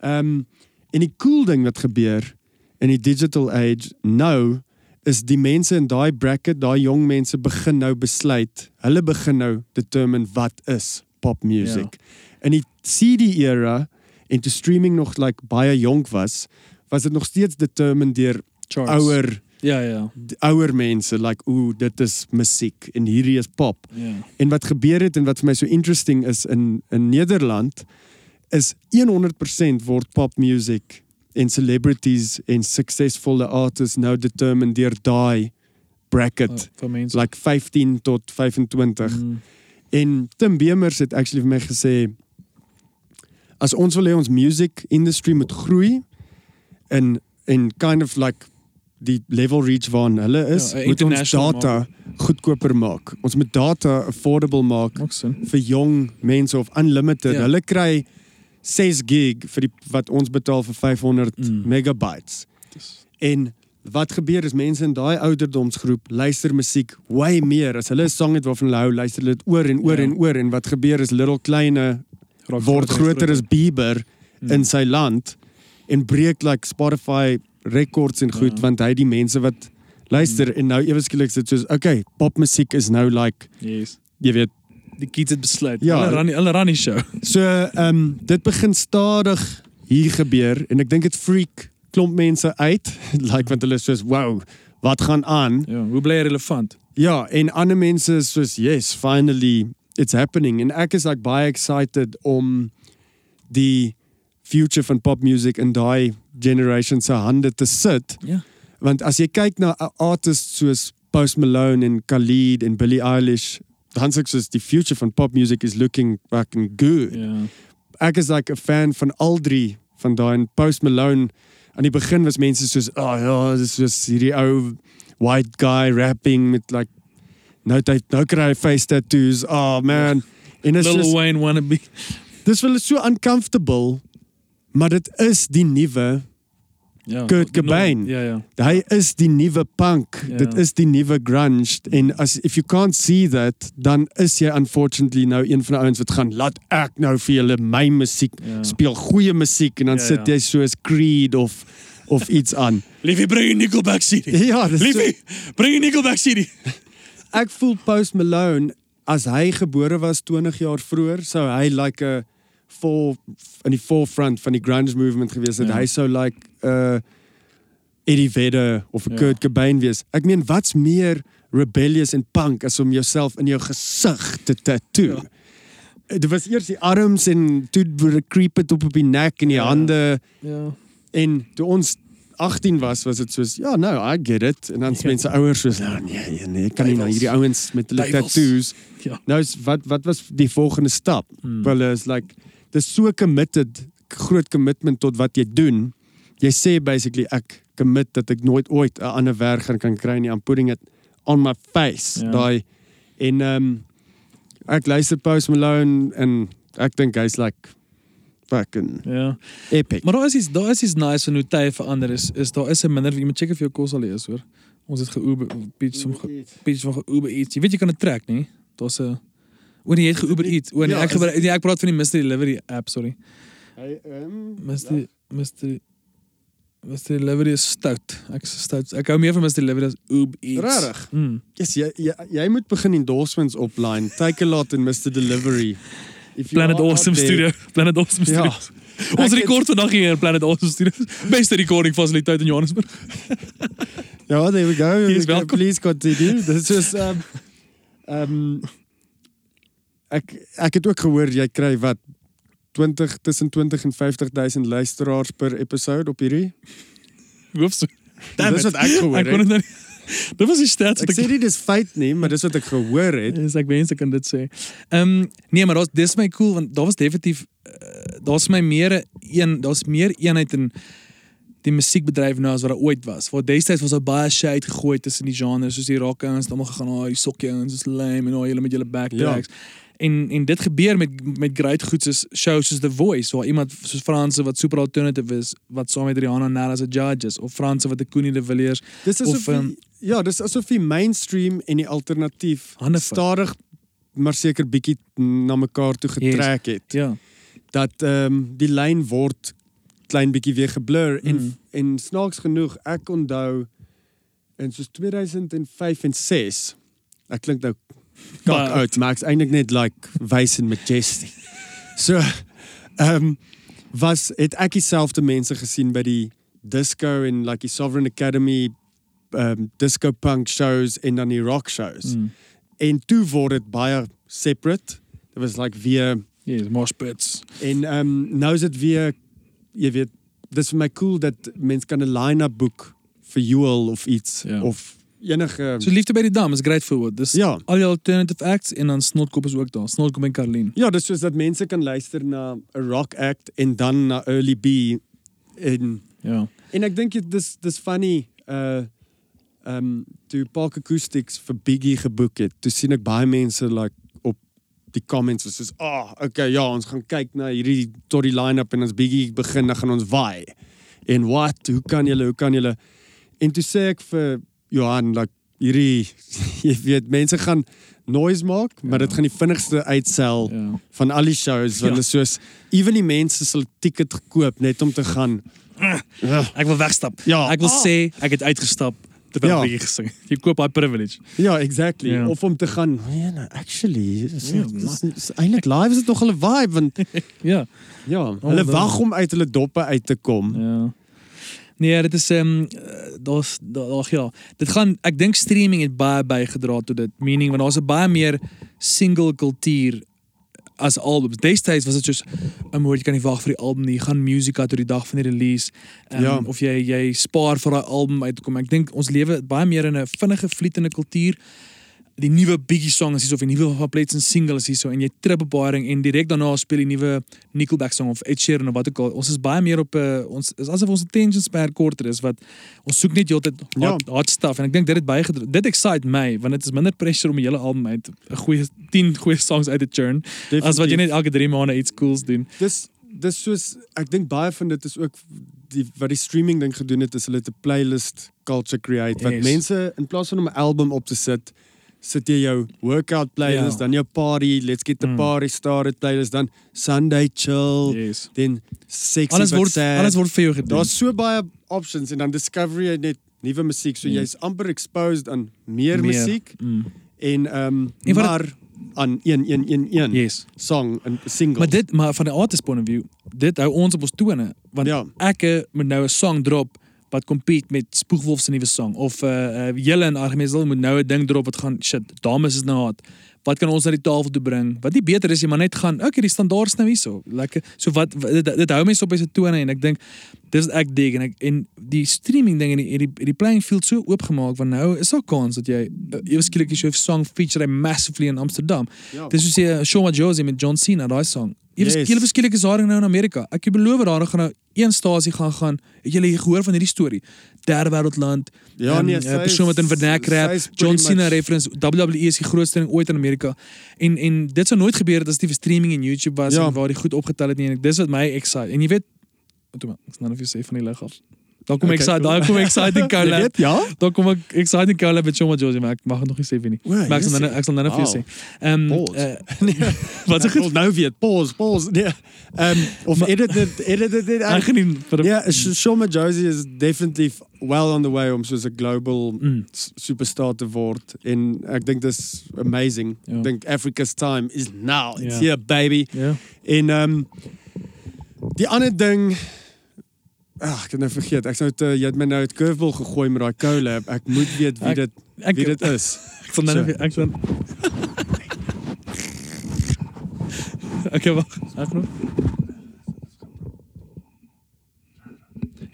Ehm um, en die cool ding wat gebeur in die digital age nou is die mense in daai bracket, daai jong mense begin nou besluit. Hulle begin nou determine wat is pop music. In die CD era en toe streaming nog like baie jonk was, was dit nog steeds determined deur ouer Ja, ja. ouer mense like ooh dit is musiek en hierdie is pop. Ja. En wat gebeur het en wat vir my so interesting is in in Nederland is 100% word pop music en celebrities en suksesvolle artists nou determined deur daai bracket mense. like 15 tot 25. Mm. En Tim Bemers het actually vir my gesê as ons wil hê ons music industry moet groei en en kind of like die level reach waarna hulle is, Ja, moet ons data goedkoper maak. Ons moet data affordable maak vir jong mense of unlimited. Ja. Hulle kry 6 gig vir die wat ons betaal vir 500 Mm. megabytes. Dis- En wat gebeur is mense in daai ouderdomsgroep luister musiek way meer as hulle 'n song het waarvan hulle hou, luister hulle dit oor en oor Ja. en oor en wat gebeur is little kleine Raak word groter as Bieber Mm. in sy land en breek like Spotify rekords en goed Ja. want hy die mense wat luister en nou ewe skielik is dit soos okay, popmusiek is nou like Yes. jy weet Die kids het besluit. Ja. Hulle ran hulle ran die show. So ehm um, dit begin stadig hier gebeur en ek dink dit freak klomp mense uit like want hulle is soos wow wat gaan aan Ja, hoe bly relevant? ja en ander mense is soos yes finally it's happening en ek is like baie excited om die future van pop music in daai generation se hande te sit Ja. want as jy kyk na 'n artist soos Post Malone en Khalid en Billie Eilish dan sê ek soos die future van pop music is looking fucking good Ja. ek is like 'n fan van al drie van daai en Post Malone aan die begin was mense soos ag oh, ja, dis soos hierdie ou white guy rapping met like nou hy nou kry hy face tattoos. Oh man. En dit is Lil just, Wayne wannabe. dis wel so uncomfortable. Maar dit is die nuwe Ja. Kurt Cobain. Ja, ja. Hy is die nuwe punk. Ja. Dit is die nuwe grunge en as if you can't see that, dan is jy unfortunately nou een van die ouens wat gaan laat ek nou vir julle my musiek Ja. speel goeie musiek en dan Ja, sit ja. jy soos Creed of of iets aan. Liefie, bring Nickelback CD. Ja, dis so, Liefie, bring die Nickelback CD. Ek voel Post Malone as hy gebore was 20 jaar vroeër, sou hy like 'n for in die forefront van die grunge movement gewees het. Ja. Hy sou like 'n uh, Eddie Vedder of 'n Ja. Kurt Cobain wees. Ek meen, wat's meer rebellious en punk as om jouself in jou gesig te tattoo? Ja. Dit was eers die arms en toe word creep het op op die nek en die Ja. hande Ja. en toe ons 18 was was dit soos ja nou I get it en dan Ja. mense ouers soos nou nee nee, nee kan nie nou hierdie ouens met hulle tattoos Ja. nou is wat wat was die volgende stap Hmm. hulle is like dis so committed groot commitment tot wat jy doen jy sê basically ek commit dat ek nooit ooit 'n ander werk gaan kan kry nie I'm putting it on my face Ja. daai en ehm um, ek luister Post Malone en ek dink hy's like fucking Ja. epic. Maar daar is iets daar is iets nice van hoe tye verander is. Is daar is 'n minder jy moet check of jou kos al is hoor. Ons het geoeber pitch som pitch van geoeber eats. Jy weet jy kan dit trek, nie? Daar's 'n O nee, jy het geoeber eats. O nee, Ja, ek gebruik nee, ek praat van die Mystery Delivery app, sorry. Hy ehm Mystery Mystery Mystery Delivery is stout. Ek is stout. Ek hou meer van Mystery Delivery as Uber Eats. Rarig? Mm. Yes, jy, jy jy moet begin endorsements opline. Take a lot in Mr Delivery. If you Planet Awesome there- Studio. Planet Awesome Ja. Studio. Ons Ek rekord vandag hier in Planet Awesome Studio. Beste recording fasiliteit in Johannesburg. Ja, there we go. He is welcome. Please continue. This is um um ek ek het ook gehoor jy kry wat 20 tussen 20 en 50000 luisteraars per episode op hierdie. Hoef so. Damn Dis it. wat ek gehoor Ek kon het. dit nou nie. Dit was die stats Ek wat sê nie dis feit nie, maar dis wat ek gehoor het. Dis ek wens ek kan dit sê. Ehm um, nee, maar daar's dis my cool want daar was definitief uh, daar's my meer een, daar's meer eenheid in die musiekbedryf nou as wat daar ooit was. Waar destyds was daar baie shade gegooi tussen die genres soos die rock ouens, het almal gegaan, "Ag, oh, die sokkie ouens is lame en al julle met julle backtracks." Ja. En en dit gebeur met met great goed soos shows soos The Voice waar iemand soos Franse wat super alternative is wat saam met Rihanna Nel as 'n judge is of Franse wat 'n Koenie de Villiers Dis Of, asof ehm, die, ja, dis asof die mainstream en die alternatief vat. stadig maar seker bietjie na mekaar toe getrek het. ja. dat ehm um, die lyn word klein bietjie weer geblur en Mm. en snaaks genoeg ek onthou in soos 2005 en 6 ek klink nou kak Maar- uit maar ek's eintlik net like wys en majestic so ehm um, was het ek dieselfde mense gesien by die disco en like die Sovereign Academy ehm um, disco punk shows en dan die rock shows Mm. en toe word dit baie separate dit was like weer Yes, mosh pits. En ehm um, nou is dit weer jy weet dis vir my cool dat mens kan 'n line-up boek vir Joel of iets Ja. of enige So liefde by die dam is great forward. Dis Ja. al die alternative acts en dan Snotkop is ook daar. Snotkop en Karlien. Ja, dis soos dat mense kan luister na 'n rock act en dan na Early B en Ja. en ek dink dit dis dis funny uh ehm um, toe Park Acoustics vir Biggie geboek het. Toe sien ek baie mense like op die comments was soos, "Ah, oh, okay, ja, ons gaan kyk na hierdie tot die line-up en as Biggie begin dan gaan ons waai." En wat? Hoe kan julle? Hoe kan julle? En toe sê ek vir Johan, like hierdie jy weet mense gaan noise maak, maar Ja. dit gaan die vinnigste uitsel Ja. van al die shows want Ja. is soos ewen die mense sal ticket gekoop net om te gaan. Ja. Ek wil wegstap. Ja. Ek wil Ah. sê ek het uitgestap terwyl Ja. ek ja. gesing. Jy koop daai privilege. Ja, exactly. Ja. Of om te gaan, nee, nou, actually, dis Ja, dis- dis eintlik live is dit nog 'n vibe want Ja. ja, hulle wel. wag om uit hulle doppe uit te kom. Ja. Nee, dit is ehm um, daar's daar ja. Dit gaan ek dink streaming het baie bygedra tot dit. Meaning want daar's 'n baie meer single kultuur as albums. Destyds was dit soos um, hoor jy kan nie wag vir die album nie. Jy gaan music uit tot die dag van die release. Um, Ja. of jy jy spaar vir daai album uit te kom. Ek dink ons lewe baie meer in 'n vinnige vlietende kultuur. Die nuwe Biggie song is of die nuwe Van Pletzen single is so en jy trip op daai ding en direk daarna speel die nuwe Nickelback song of Ed Sheeran of wat ook al. Ons is baie meer op uh, ons is asof ons attention span korter is wat ons soek net heeltyd hot, hot stuff en ek dink dit het bygedra. Dit excite my want dit is minder pressure om 'n hele album uit 'n goeie 10 goeie songs uit te churn as wat jy net elke 3 maande iets cools doen. dis dis soos ek dink baie van dit is ook die wat die streaming ding gedoen het is hulle het 'n playlist culture create wat Yes. mense in plaas van om 'n album op te sit sit jy jou workout playlist Ja. dan jou party let's get the Mm. party started playlist dan Sunday chill Yes. dan sexy Alles word sad. alles word vir jou gedoen. Daar's so baie options en dan discover jy net nuwe musiek. So Ja. jy's amper exposed aan meer, Meer. musiek Mm. en ehm um, En maar aan een een een Yes. song 'n single. Maar dit maar van 'n artist point of view, dit hou ons op ons tone want Ja. ek moet nou 'n song drop wat compete met Spoegwolf se nuwe song of uh, uh julle in Argemesel moet nou 'n ding drop wat gaan shit, dames is nou hot. Wat kan ons na die tafel toe bring? Wat nie beter is jy maar net gaan, okay, die standaard is nou hierso. Lekker. So wat dit, dit hou mense op by se tone en ek dink dis ek dig en ek en die streaming ding en die die, die playing field so oopgemaak want nou is daar kans dat jy uh, ewe skielik is jou song feature massively in Amsterdam. ja. Dis soos jy Shoma Josie met John Cena daai song. Ewe Yes. yes. skielik is daar nou in Amerika. Ek beloof daar gaan nou een stasie gaan gaan. Het julle gehoor van hierdie storie? Derde wêreldland. Ja, ehm, nee, eh, sy persoon wat in vernaak sy rap. John Cena much- reference. WWE is die grootste ding ooit in Amerika. En en dit sou nooit gebeur het as dit vir streaming en YouTube was Ja. en waar die goed opgetel het nie en dis wat my excite. En jy weet, wat ek sê nou of jy sê van die lig af. Dan kom Okay, ek excited, cool. dan kom ek exciting Jy collab. weet, ja? Dan kom ek exciting collab met Choma Josie, maar ek mag het nog nie sê wie nie. O, Maar ek sal yes, nou ek sal nou net vir jou Wow. sê. Ehm Pause. eh, Nee. wat Ek sê wil nou weet. Pause, pause. Nee. Ehm of Maar- edit dit edit dit dit Ek uit. gaan nie vir Ja, Sh- Shoma Josie is definitely f- well on the way om soos 'n global Mm. s- superstar te word en ek dink dis amazing. Ja. Ek dink Africa's time is now. It's Ja. here baby. Ja. En ehm um, die ander ding Ag, ek het nou vergeet. Ek sou te, jy het my nou uit curveball gegooi met daai collab. Ek moet weet wie dit Ek wie dit is. ek sal nou ek sal Okay, wag. Ek nog.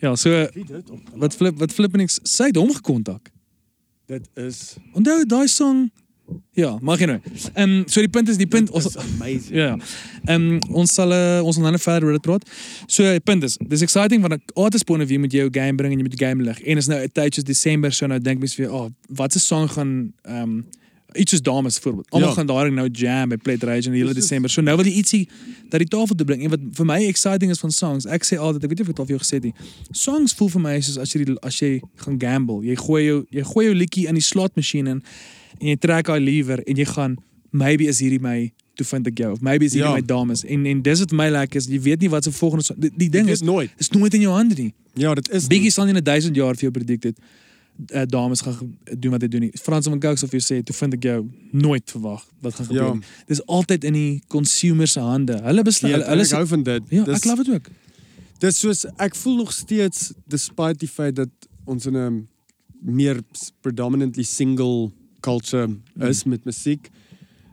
Ja, so op? wat flip wat flip niks sy het hom gekontak. Dit is Onthou daai song Ja, mag jy nou. Ehm um, so die punt is die punt ons is amazing. Ja. Ehm um, ons sal uh, ons sal nou verder oor dit praat. So die punt is, dis exciting want 'n artist point of view moet jy jou game bring en jy moet die game lig. En is nou 'n tyd soos Desember so nou dink mens weer, "Ag, oh, wat se song gaan ehm um, iets soos dames voorbeeld. Almal Ja. gaan daar nou jam by Plate Rage in die hele Desember. So nou wil jy ietsie dat die tafel te bring. En wat vir my exciting is van songs, ek sê altyd, ek weet nie of ek dit al vir jou gesê het nie. Songs voel vir my soos as jy die, as jy gaan gamble. Jy gooi jou jy gooi jou liedjie in die slot masjien in en jy trek daai lever en jy gaan maybe is hierdie my toe vind ek jou of maybe is hierdie Ja. my dames en en dis wat my lekker is jy weet nie wat se volgende song die, die ding is nooit. is nooit in jou hande nie Ja, dit is Biggie sal nie in 'n 1000 jaar vir jou predict het uh, dames gaan doen wat hy doen nie Frans van sal vir jou sê toe vind ek jou nooit verwag wat gaan gebeur Ja. dis altyd in die consumer se hande hulle besluit Ja, hulle, hulle ek hou van dit. ja Dis- ek love dit ook Dis soos ek voel nog steeds despite die feit dat ons in 'n meer predominantly single culture is met musiek.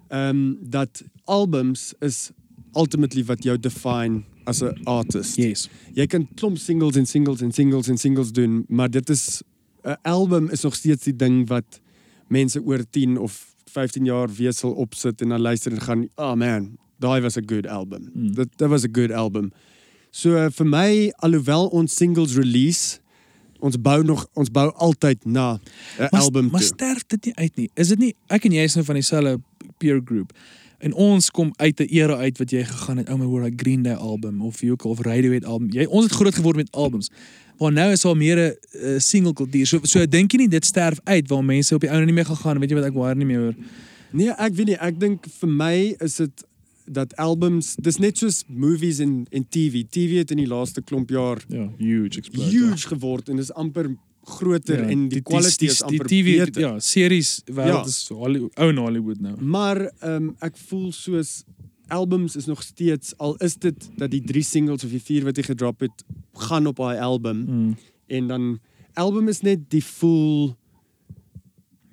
Ehm um, dat albums is ultimately wat jou define as 'n artist. yes Jy kan klomp singles en singles en singles en singles doen, maar dit is 'n album is nog steeds die ding wat mense oor 10 of 15 jaar weer sal opsit en dan luister en gaan, "Oh man, daai was 'n good album. Mm. Dit dit was 'n good album." So uh, vir my alhoewel ons singles release, ons bou nog ons bou altyd na 'n maar, album maar toe. sterf dit nie uit nie? Is dit nie ek en jy is nou van dieselfde peer group. En ons kom uit 'n era uit wat jy gegaan het ou my hoor daai Green Day album of wie ook al of Radiohead album. Jy ons het groot geword met albums. Maar nou is daar meer 'n uh, single kultuur so so dink jy nie dit sterf uit waar mense op die ouene nie meer gaan gaan weet jy wat ek waar nie meer hoor Nee, ek weet nie, ek dink vir my is dit dat albums, dis net soos movies en en TV. TV het in die laaste klomp jaar ja huge explode huge geword en dis amper groter ja, en die quality is amper die TV beter. ja series wêreld Ja. is Hollywood ou Hollywood nou Maar ehm um, ek voel soos albums is nog steeds al is dit dat die drie singles of die vier wat jy gedrop het gaan op daai album mm. en dan album is net die full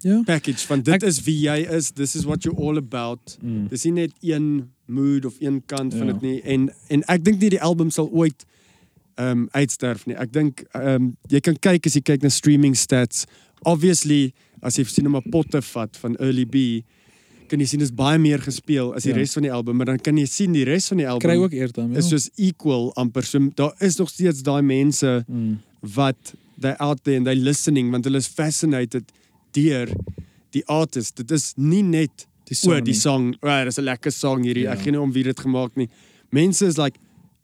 ja package van dit Ek- is wie jy is, this is what you're all about. mm. Dis nie net een mood of een kant van Ja. dit nie en en ek dink nie die album sal ooit ehm um, uitsterf nie. Ek dink ehm um, jy kan kyk as jy kyk na streaming stats. Obviously as jy sien om 'n potte vat van Early B kan jy sien dis baie meer gespeel as die Ja. res van die album, maar dan kan jy sien die res van die album kry ook airtime ja is soos equal amper. So daar is nog steeds daai mense mm. wat they out there and they listening want hulle is fascinated deur die artist. Dit is nie net die o, song die nie. song, right, dis 'n lekker song hierdie. Ja. Ek gee nie om wie dit gemaak nie. Mense is like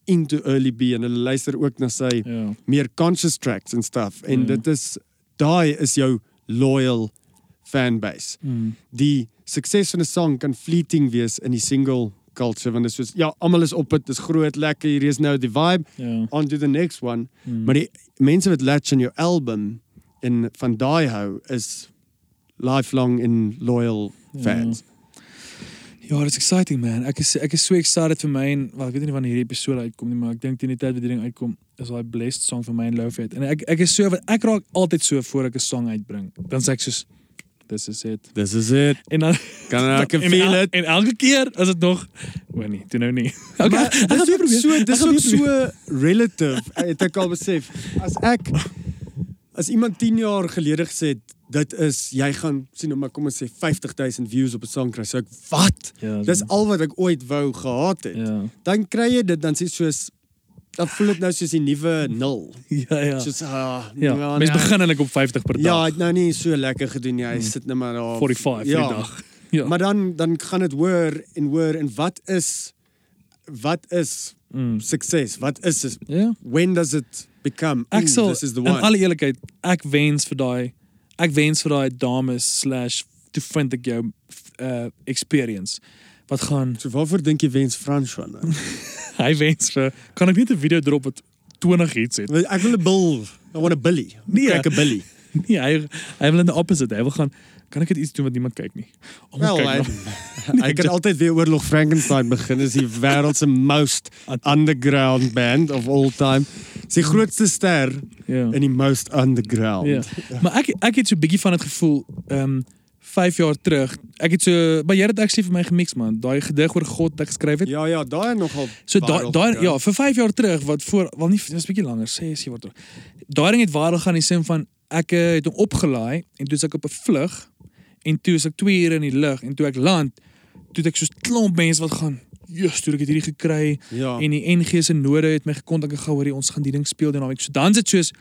into early B en hulle luister ook na sy ja meer conscious tracks and stuff en Ja. dit is daai is jou loyal fanbase. mm. Die sukses van 'n song kan fleeting wees in die single culture want dit is soos ja, almal is op dit, dis groot, lekker, hier is nou die vibe, ja on to the next one. mm. Maar die mense wat latch aan jou album en van daai hou is lifelong en loyal Ja. fans. Ja, dit is exciting man. Ek is ek is so excited vir my en wel ek weet nie wanneer hierdie episode uitkom nie, maar ek dink teen die tyd wat die ding uitkom, is daai blessed song vir my en Lovehead. En ek ek is so wat ek raak altyd so voor ek 'n song uitbring. Dan sê ek soos this is it. This is it. En dan Kan can en, feel el- it. En elke keer is dit nog o nee, toe nou nie. Okay, Maar ek dis probeer. so Ek dis ook so relative. Het ek al besef. As ek as iemand 10 jaar gelede gesê het dit is jy gaan sien nou maar kom ons sê 50000 views op 'n song kry. So ek wat? Ja, Dis al wat ek ooit wou gehad het. Ja. Dan kry jy dit dan sê soos dan voel dit nou soos die nuwe nul. Ja, ja. Soos ah, Ja, nee, mens begin eintlik op 50 per dag. Ja, het nou nie so lekker gedoen nie. Hy sit net maar daar 45 vir ja. die dag. Ja. Maar dan dan gaan dit hoor en hoor en wat is wat is Mm. sukses? Wat is dit? Ja. When does it become Ek ooh, sal this is the in one? alle eerlikheid, ek wens vir daai ek wens vir daai dames slash to vind ek jou uh experience wat gaan so waarvoor dink jy wens François nou? hy wens vir kan ek net 'n video drop wat 20 hits het. Ek wil 'n bil. I want a billy. Nee. Crack a billy. Nee, hy hy wil in die opposite. Hy wil gaan kan ek dit iets doen wat niemand kyk nie. Oh, Wel, kyk nou. hy kan altyd weer oorlog Frankenstein begin. Is die wêreld se most underground band of all time. Sy grootste ster Ja. in die most underground. Ja. Maar ek ek het so 'n bietjie van dit gevoel ehm um, 5 jaar terug. Ek het so maar jy het actually vir my gemix man. Daai gedig oor God wat ek geskryf het. Ja, ja, daai nogal. So daai daai ja, vir 5 jaar terug wat voor wel nie dis bietjie langer, 6 jaar terug. Daai ding het viral gaan in die sin van ek eh, het hom opgelaai en toe is ek op 'n vlug en toe is ek 2 ure in die lug en toe ek land, toe het ek so 'n klomp mense wat gaan Jesus, toe ek het hierdie gekry Ja. en die NG se node het my gekontak en gehou hoor ons gaan die ding speel die naweek. So dan is dit soos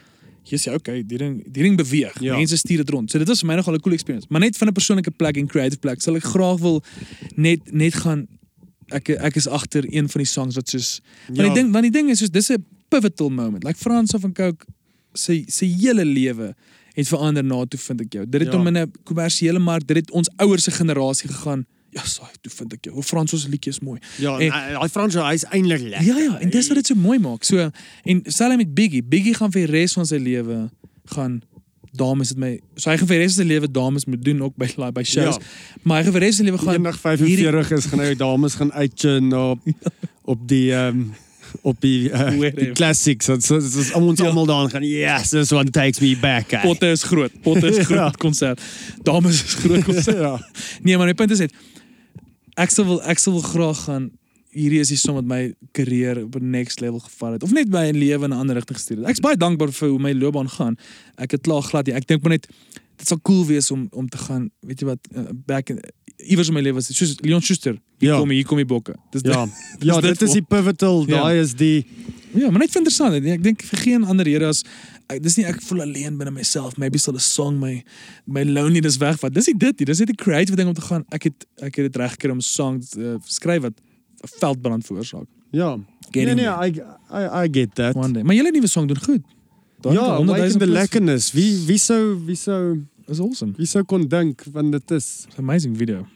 jy sê okay, die ding die ding beweeg. Ja. Mense stuur dit rond. So dit was vir my nogal 'n cool experience. Maar net van 'n persoonlike plek en creative plek sal ek graag wil net net gaan ek ek is agter een van die songs wat soos want Ja. die ding want die ding is soos dis 'n pivotal moment. Like Frans van Coke sy sy hele lewe het verander na toe vind ek jou. Dit het Ja. hom in 'n kommersiële mark, dit het ons ouers se generasie gegaan. Ja, saai, toe vind ek jou. O Frans se liedjie is mooi. Ja, En- en hy François, hy's eintlik lekker. Ja ja, en dis wat dit so mooi maak. So en selfs met Biggie, Biggie gaan vir die res van sy lewe gaan dames het my so hy gaan vir die res van sy lewe dames moet doen ook by by shows. Ja. Maar hy gaan vir die res van sy lewe gaan Eendag 45 is gaan hy dames gaan uitchin op op die ehm op die, uh, die classics. So so so om ons Ja. almal daar gaan. Yes, this one takes me back. eh. Potte is groot. Potte is Ja. groot konsert. Dames is groot konsert. ja. Nee, maar my punt is net ek sal wil ek sal wil graag gaan hierdie is die som wat my karier op 'n next level gevat het of net my lewe in 'n ander rigting gestuur het. Ek's baie dankbaar vir hoe my loopbaan gaan. Ek het klaar glad nie. Ek dink maar net dit sal cool wees om om te gaan, weet jy wat, uh, back in iewers in my lewe was dit soos Leon Schuster. Hier Ja. kom hier kom die bokke. Dis Ja. dit- Ja, dis dit is die pivotal. Ja. Daai is die Ja, maar net interessant. Ek dink vir geen ander rede as ek, dis nie ek voel alleen binne myself. Maybe sal 'n song my my loneliness wegvat. Dis nie dit nie. Dis net 'n creative ding om te gaan. Ek het ek het dit reg gekry om song uh, skryf wat 'n veldbrand veroorsaak. ja. Nee Getting nee, there. I I I get that. One day. Maar julle nuwe song doen goed. Het Ja, 100,000 like the lekkernis. Wie wie sou wie sou Dis awesome. wie sou kon dink want dit is It's an amazing video.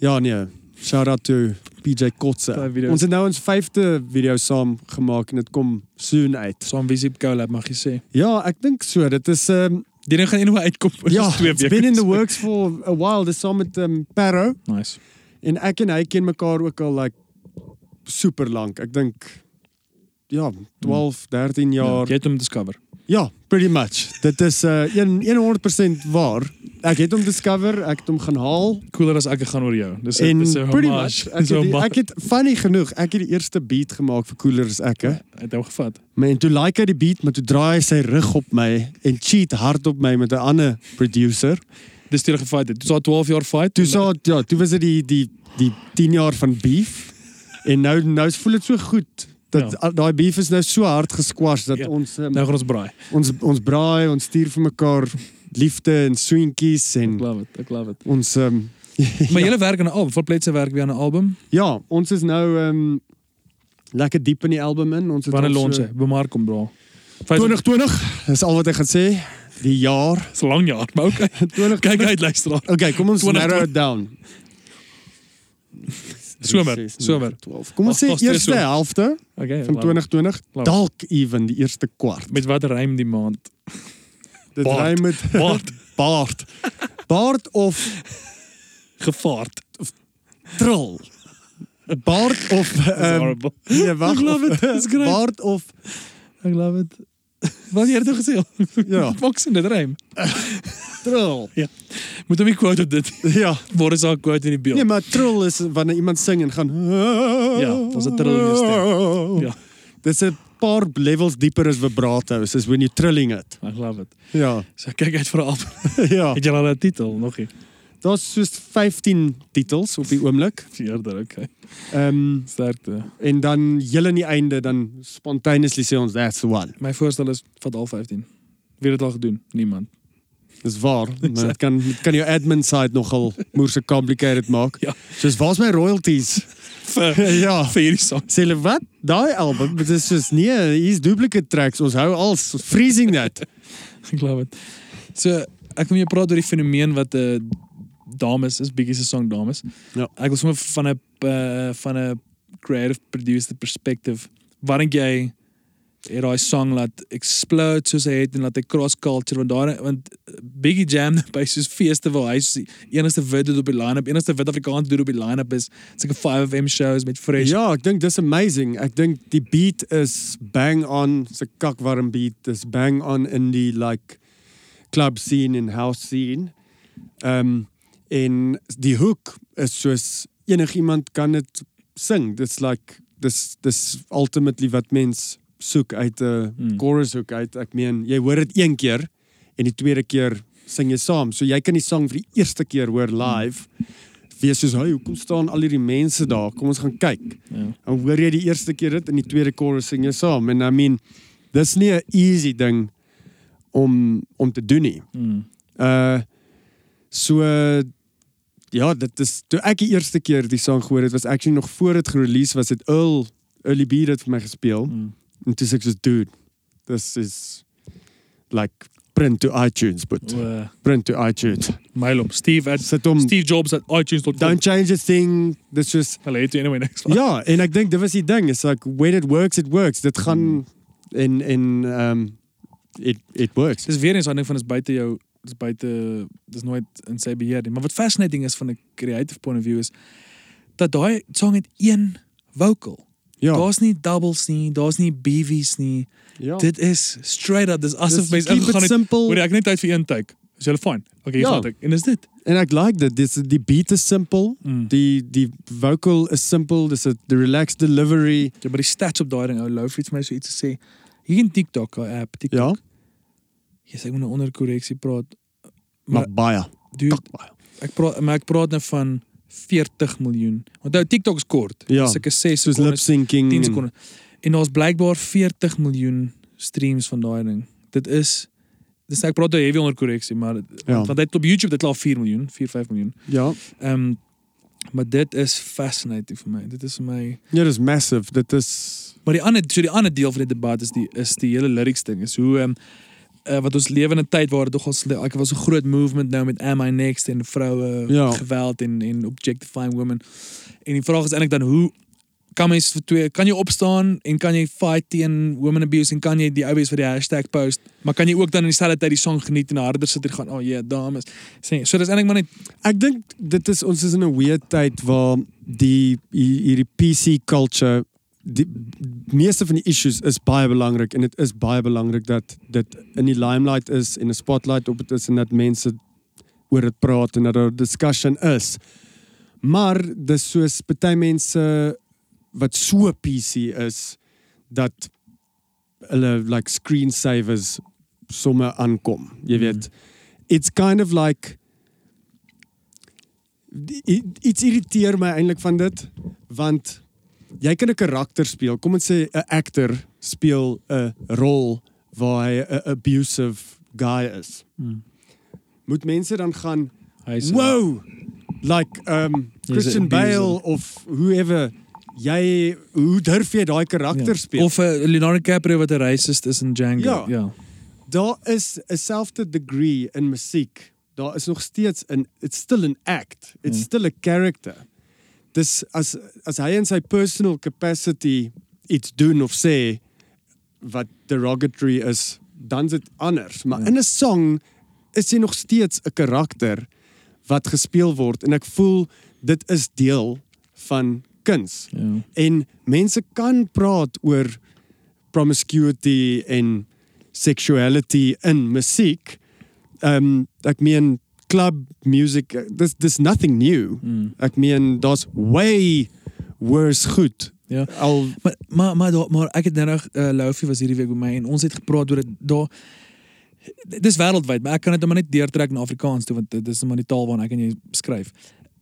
Ja nee. Shout out to PJ Kotse. Ons het nou ons 5de video saam gemaak en dit kom soon uit. Saam visie op collab mag jy sê. Ja, ek dink so. Dit is um Die ding gaan eendag uitkom. oor ja, twee weke. been in the works for a while. Dis saam met um Parrow Nice. en ek en hy ken mekaar ook al like super lank. Ek dink ja, 12, 13 Ja, jaar. jy het hom discover. Ja, pretty much. Dit is uh 1 100% waar. Ek het hom discover, ek het hom gaan haal Cooler as ek gaan oor jou. Dis en dis 'n pretty much ek het, die, ek het funny genoeg, ek het die eerste beat gemaak vir Cooler as ek. He. Hy het hom gevat. Maar en toe like hy die beat, maar toe draai hy sy rug op my en cheat hard op my met 'n ander producer. Dis toe gefight het. Dis al 12 jaar fight. Toe sa ja, toe was dit die die die 10 jaar van beef. En nou nou voel dit so goed dat Ja. ja. daai beef is nou so hard gesquash dat Ja. ja. ons um, Nou gaan ons braai. ons ons braai, ons stuur vir mekaar liefde en swinkies Ek en love it. Ek love it. ons um, Maar julle werk aan 'n album. Volpletse werk weer aan 'n album. ja, ons is nou um, lekker diep in die album in. Ons het Wanneer launch so- hy? Bemark hom bra. 2020. Dis al wat ek gaan sê. Die jaar Dis 'n lang jaar, maar okay. 20 Kyk uit luisteraar. Okay, kom ons 20. narrow it down. Somer, somer. 12. Kom ons sê eerste somer. helfte Okay. van it. 2020, Love it. dalk even die eerste kwart. Met wat rym die maand? Dit Baard. ry met Baard. baard. Baard of Gevaard. trill. Baard of um, nee, wag. I of-. Baard of Ek love it. Wat jy nou gesê? Ja. Fox in dit rym. trill. Moet hom nie quote op dit. Ja. Waar is haar quote in die beeld? Nee, maar trill is wanneer iemand sing en gaan Ja, was 'n trill in jou stem. Ja. Dis 'n paar levels dieper as vibrato, is when you trilling it. I love it. Ja. So kyk uit vir 'n album. ja. Het jy al 'n titel nog nie? Daar's soos 15 titels op die oomblik. Eerder, okay. Ehm um, Sterkte. en dan heel aan die einde dan spontaneously sê ons that's the one. My voorstel is vat al 15. Wie het dit al gedoen? Niemand. Dis waar. Maar dit kan dit kan jou admin side nogal moerse complicated maak. Ja. Soos waar's my royalties? Vir ja. vir hierdie song. Sê hulle wat? Daai album, dit is soos nee, hier's duplicate tracks. Ons hou als freezing that. Ek glo dit. So ek wil jou praat oor die fenomeen wat 'n uh, dames is, Biggie se song dames. Ja. Ek wil sommer van 'n uh, van 'n creative producer perspective. Waar dink jy het daai song laat explode soos hy het en laat hy cross culture want daar want Biggie Jam by soos feeste waar hy soos die enigste wit dude op die line-up, enigste wit Afrikaans dude op die line-up is. It's like a 5FM shows met fresh. Ja, ek dink dis amazing. Ek dink die beat is bang on, se kakwarm beat. Dis bang on in die like club scene en house scene. Ehm um, en die hook is soos enigiemand kan dit sing. Dis like dis dis ultimately wat mens soek uit 'n Hmm. chorus hook uit. Ek meen, jy hoor dit een keer en die tweede keer sing jy saam. So jy kan die sang vir die eerste keer hoor live. Wees soos, "Hey, hoekom staan al hierdie mense daar? Kom ons gaan kyk." Ja. Dan hoor jy die eerste keer dit en die tweede chorus sing jy saam. En I mean, dis nie 'n easy ding om om te doen nie. Mm. Uh so ja, dit is toe ek die eerste keer die sang gehoor het, was actually nog voor dit gerelease was dit Earl Early B dit vir my gespeel. Mm. En toe sê ek soos dude, this is like print to iTunes but Uh, print to iTunes. mail hom Steve at Steve Jobs at iTunes.com. don't change a thing. This was Hulle het anyway niks. Ja, en ek dink dit was die ding. It's like when it works, it works. Dit gaan en en um it it works. Dis weer eens ding van is buite jou dis buite dis nooit in sy beheer nie. Maar wat fascinating is van 'n creative point of view is dat daai song het een vocal. Ja. Daar's nie doubles nie, daar's nie BV's nie. ja. Dit is straight up. Dis asof it ingegaan het. Hoor ek net tyd vir een take. Is jy fine? Okay, Ja. gaan ek. En dis dit. En ek like dit. Dis die beat is simple. Mm. Die die vocal is simple. Dis 'n the relaxed delivery. Ja, maar die stats op daai ding, ou Lou het my so iets gesê. Hier in TikTok, app, TikTok. Ja. Yes, ek moet nou onder korreksie praat. Maar baie. dude, baie. Ek praat maar ek praat nou van 40 miljoen. Onthou TikTok is kort. Ja, Sulke 6 Soos lip syncing. 10 en- sekondes. En daar's blykbaar 40 miljoen streams van daai ding. Dit is dis ek praat nou heavy onder korreksie, maar Ja. want dit op YouTube dit al 4 miljoen, 4 5 miljoen. Ja. Ehm maar dit is fascinating vir my. Dit is vir my Ja, dis massive. Dit is Maar die ander so die ander deel van die debat is die is die hele lyrics ding is hoe ehm uh, wat ons lewe in 'n tyd waar tog ons ek was 'n groot movement nou met Am I Next en vroue Ja. geweld en en objectifying women. En die vraag is eintlik dan hoe kan mens vir twee kan jy opstaan en kan jy fight teen women abuse en kan jy die oues vir die hashtag post maar kan jy ook dan in dieselfde tyd die song geniet en harder sit en gaan oh yeah dames sê so dis eintlik maar net Ek dink dit is ons is in 'n weird tyd waar die hi- hierdie PC culture die meeste van die issues is baie belangrik en dit is baie belangrik dat dit in die limelight is en 'n spotlight op dit is en dat mense oor dit praat en dat daar discussion is. Maar dis soos party mense wat so PC is dat hulle like screensavers somme aankom. Jy weet, it's kind of like iets irriteer my eintlik van dit want jy kan 'n karakter speel. Kom ons sê 'n actor speel 'n rol waar hy 'n abusive guy is. Hmm. Moet mense dan gaan hy sê wow like um 'n Christian. Bale of whoever jy hoe durf jy daai karakter Ja. speel? Of uh, Leonardo DiCaprio wat 'n racist is in Django. Ja. ja. daar is 'n selfde degree in musiek. Daar is nog steeds 'n it's still an act. It's Mm. still a character. Dis as as hy in sy personal capacity iets doen of sê wat derogatory is, dan's dit anders. Maar Ja. in 'n song is hy nog steeds 'n karakter wat gespeel word en ek voel dit is deel van kuns. ja. En mense kan praat oor promiscuity en sexuality in musiek. Ehm um, ek meen club music dis dis nothing new. Mm. Ek meen daar's way worse goed Ja. Al Maar maar maar daar, maar ek het nou nog uh, Loufie was hierdie week by my en ons het gepraat oor dit daar dis wêreldwyd, maar ek kan dit nou maar net deurtrek na Afrikaans toe want dit is nou maar die taal waarna ek en jy skryf.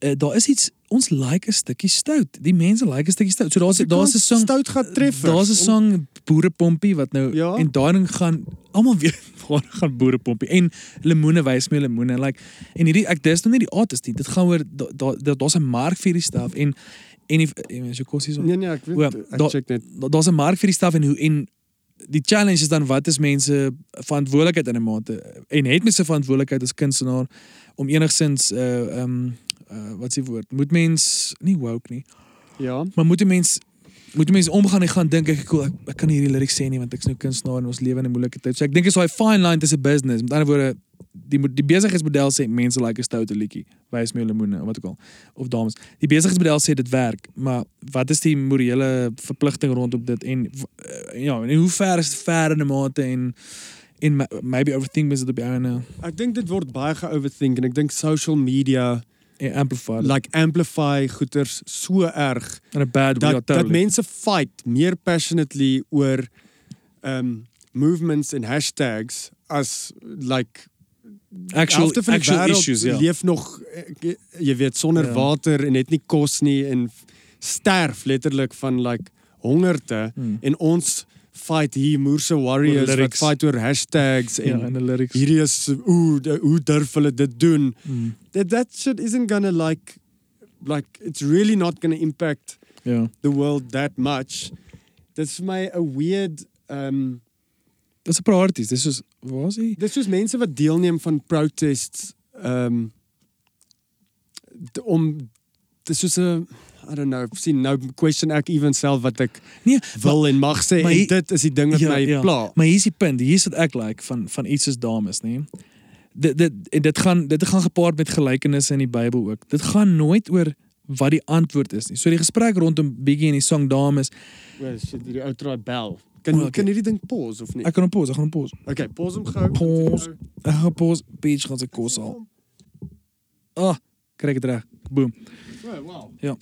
Uh, daar is iets ons like 'n stukkie stout. Die mense like 'n stukkie stout. So daar's daar's 'n song stout gaan tref. Daar's 'n song Boerepompie wat nou Ja. en daai ding gaan almal weet waar gaan Boerepompie en lemoene wys my lemoene like en hierdie ek dis nou nie die artist nie. Dit gaan oor daar daar daar's 'n mark vir hierdie stuff en en die en so kos hier so Nee nee, ek weet ek daar- check net. da- daar's 'n mark vir die staf en hoe en die challenge is dan wat is mense verantwoordelikheid in 'n mate en het mense verantwoordelikheid as kunstenaar om enigsins uh um uh wat is die woord? Moet mens nie woke nie. Ja. maar moet 'n mens moet 'n mens omgaan en gaan dink ek cool ek, ek kan hierdie lyrics sê nie want ek's nou kunstenaar en ons lewe in 'n moeilike tyd. So ek dink is daai fine line tussen business met ander woorde die die besigheidsmodel sê mense like 'n stoute liedjie wys my lemoene of wat ook al of dames. Die besigheidsmodel sê dit werk maar wat is die morele verpligting rondom dit en eh, ja en hoe ver is dit ver in 'n mate en en ma- maybe overthink is dit op jou en Ek dink dit word baie ge-overthink en ek dink social media amplify like amplify goeters so erg in a bad way dat ja, dat totally. mense fight meer passionately oor um movements en hashtags as like actual actual issues ja leef nog eh, jy weet sonder Ja. water en het nie kos nie en sterf letterlik van like hongerte Hmm. en ons fight hier moerse warriors wat lyrics. fight oor hashtags en ja in the lyrics hierdie is ooh de- hoe durf hulle dit doen Hmm. that that shit isn't gonna like like it's really not gonna impact ja the world that much vir my 'n weird um Dis 'n priorities. Dis soos waar is hy? dis soos mense wat deelneem van protests um om dis soos 'n I don't know, sien nou question ek even self wat ek Nee, wil en mag sê maar en hier- dit is die ding wat Ja, my ja. pla. maar hier's die punt. Hier's wat ek like van van iets soos dames, nê. Dit dit en dit gaan dit gaan gepaard met gelykenisse in die Bybel ook. Dit gaan nooit oor wat die antwoord is nie. So die gesprek rondom Biggie en die song Dames, Well, shit, hierdie ou traai bel. Kan okay. kan hierdie ding pause of nie? ek kan hom pause, ek gaan hom pause. Okay, pause hom gou. Pause. Ek gaan pause, beach gaan sy kos al. Ah, oh, kry ek dit reg. Boom. Oh, wow.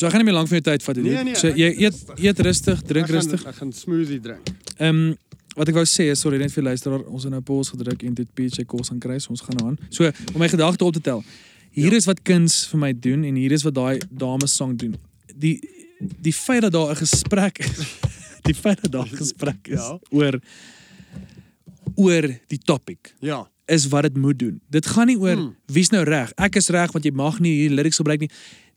So ek gaan nie meer lank van jou tyd vat Nee, nie. nee, so ek- jy eet eet rustig, drink Ek gaan- rustig. Ek gaan smoothie drink. Ehm um, wat ek wou sê is sorry net vir luisteraar, ons het nou pause gedruk en dit PJ kos gaan kry, so ons gaan nou aan. So om my gedagte op te tel. Hier Ja. is wat kuns vir my doen en hier is wat daai dames song doen. Die die feit dat daar 'n gesprek is. Die feit dat daar 'n gesprek is Ja. oor oor die topic Ja. is wat dit moet doen. Dit gaan nie oor Hmm. wie's nou reg. Ek is reg want jy mag nie hier lyrics gebruik nie.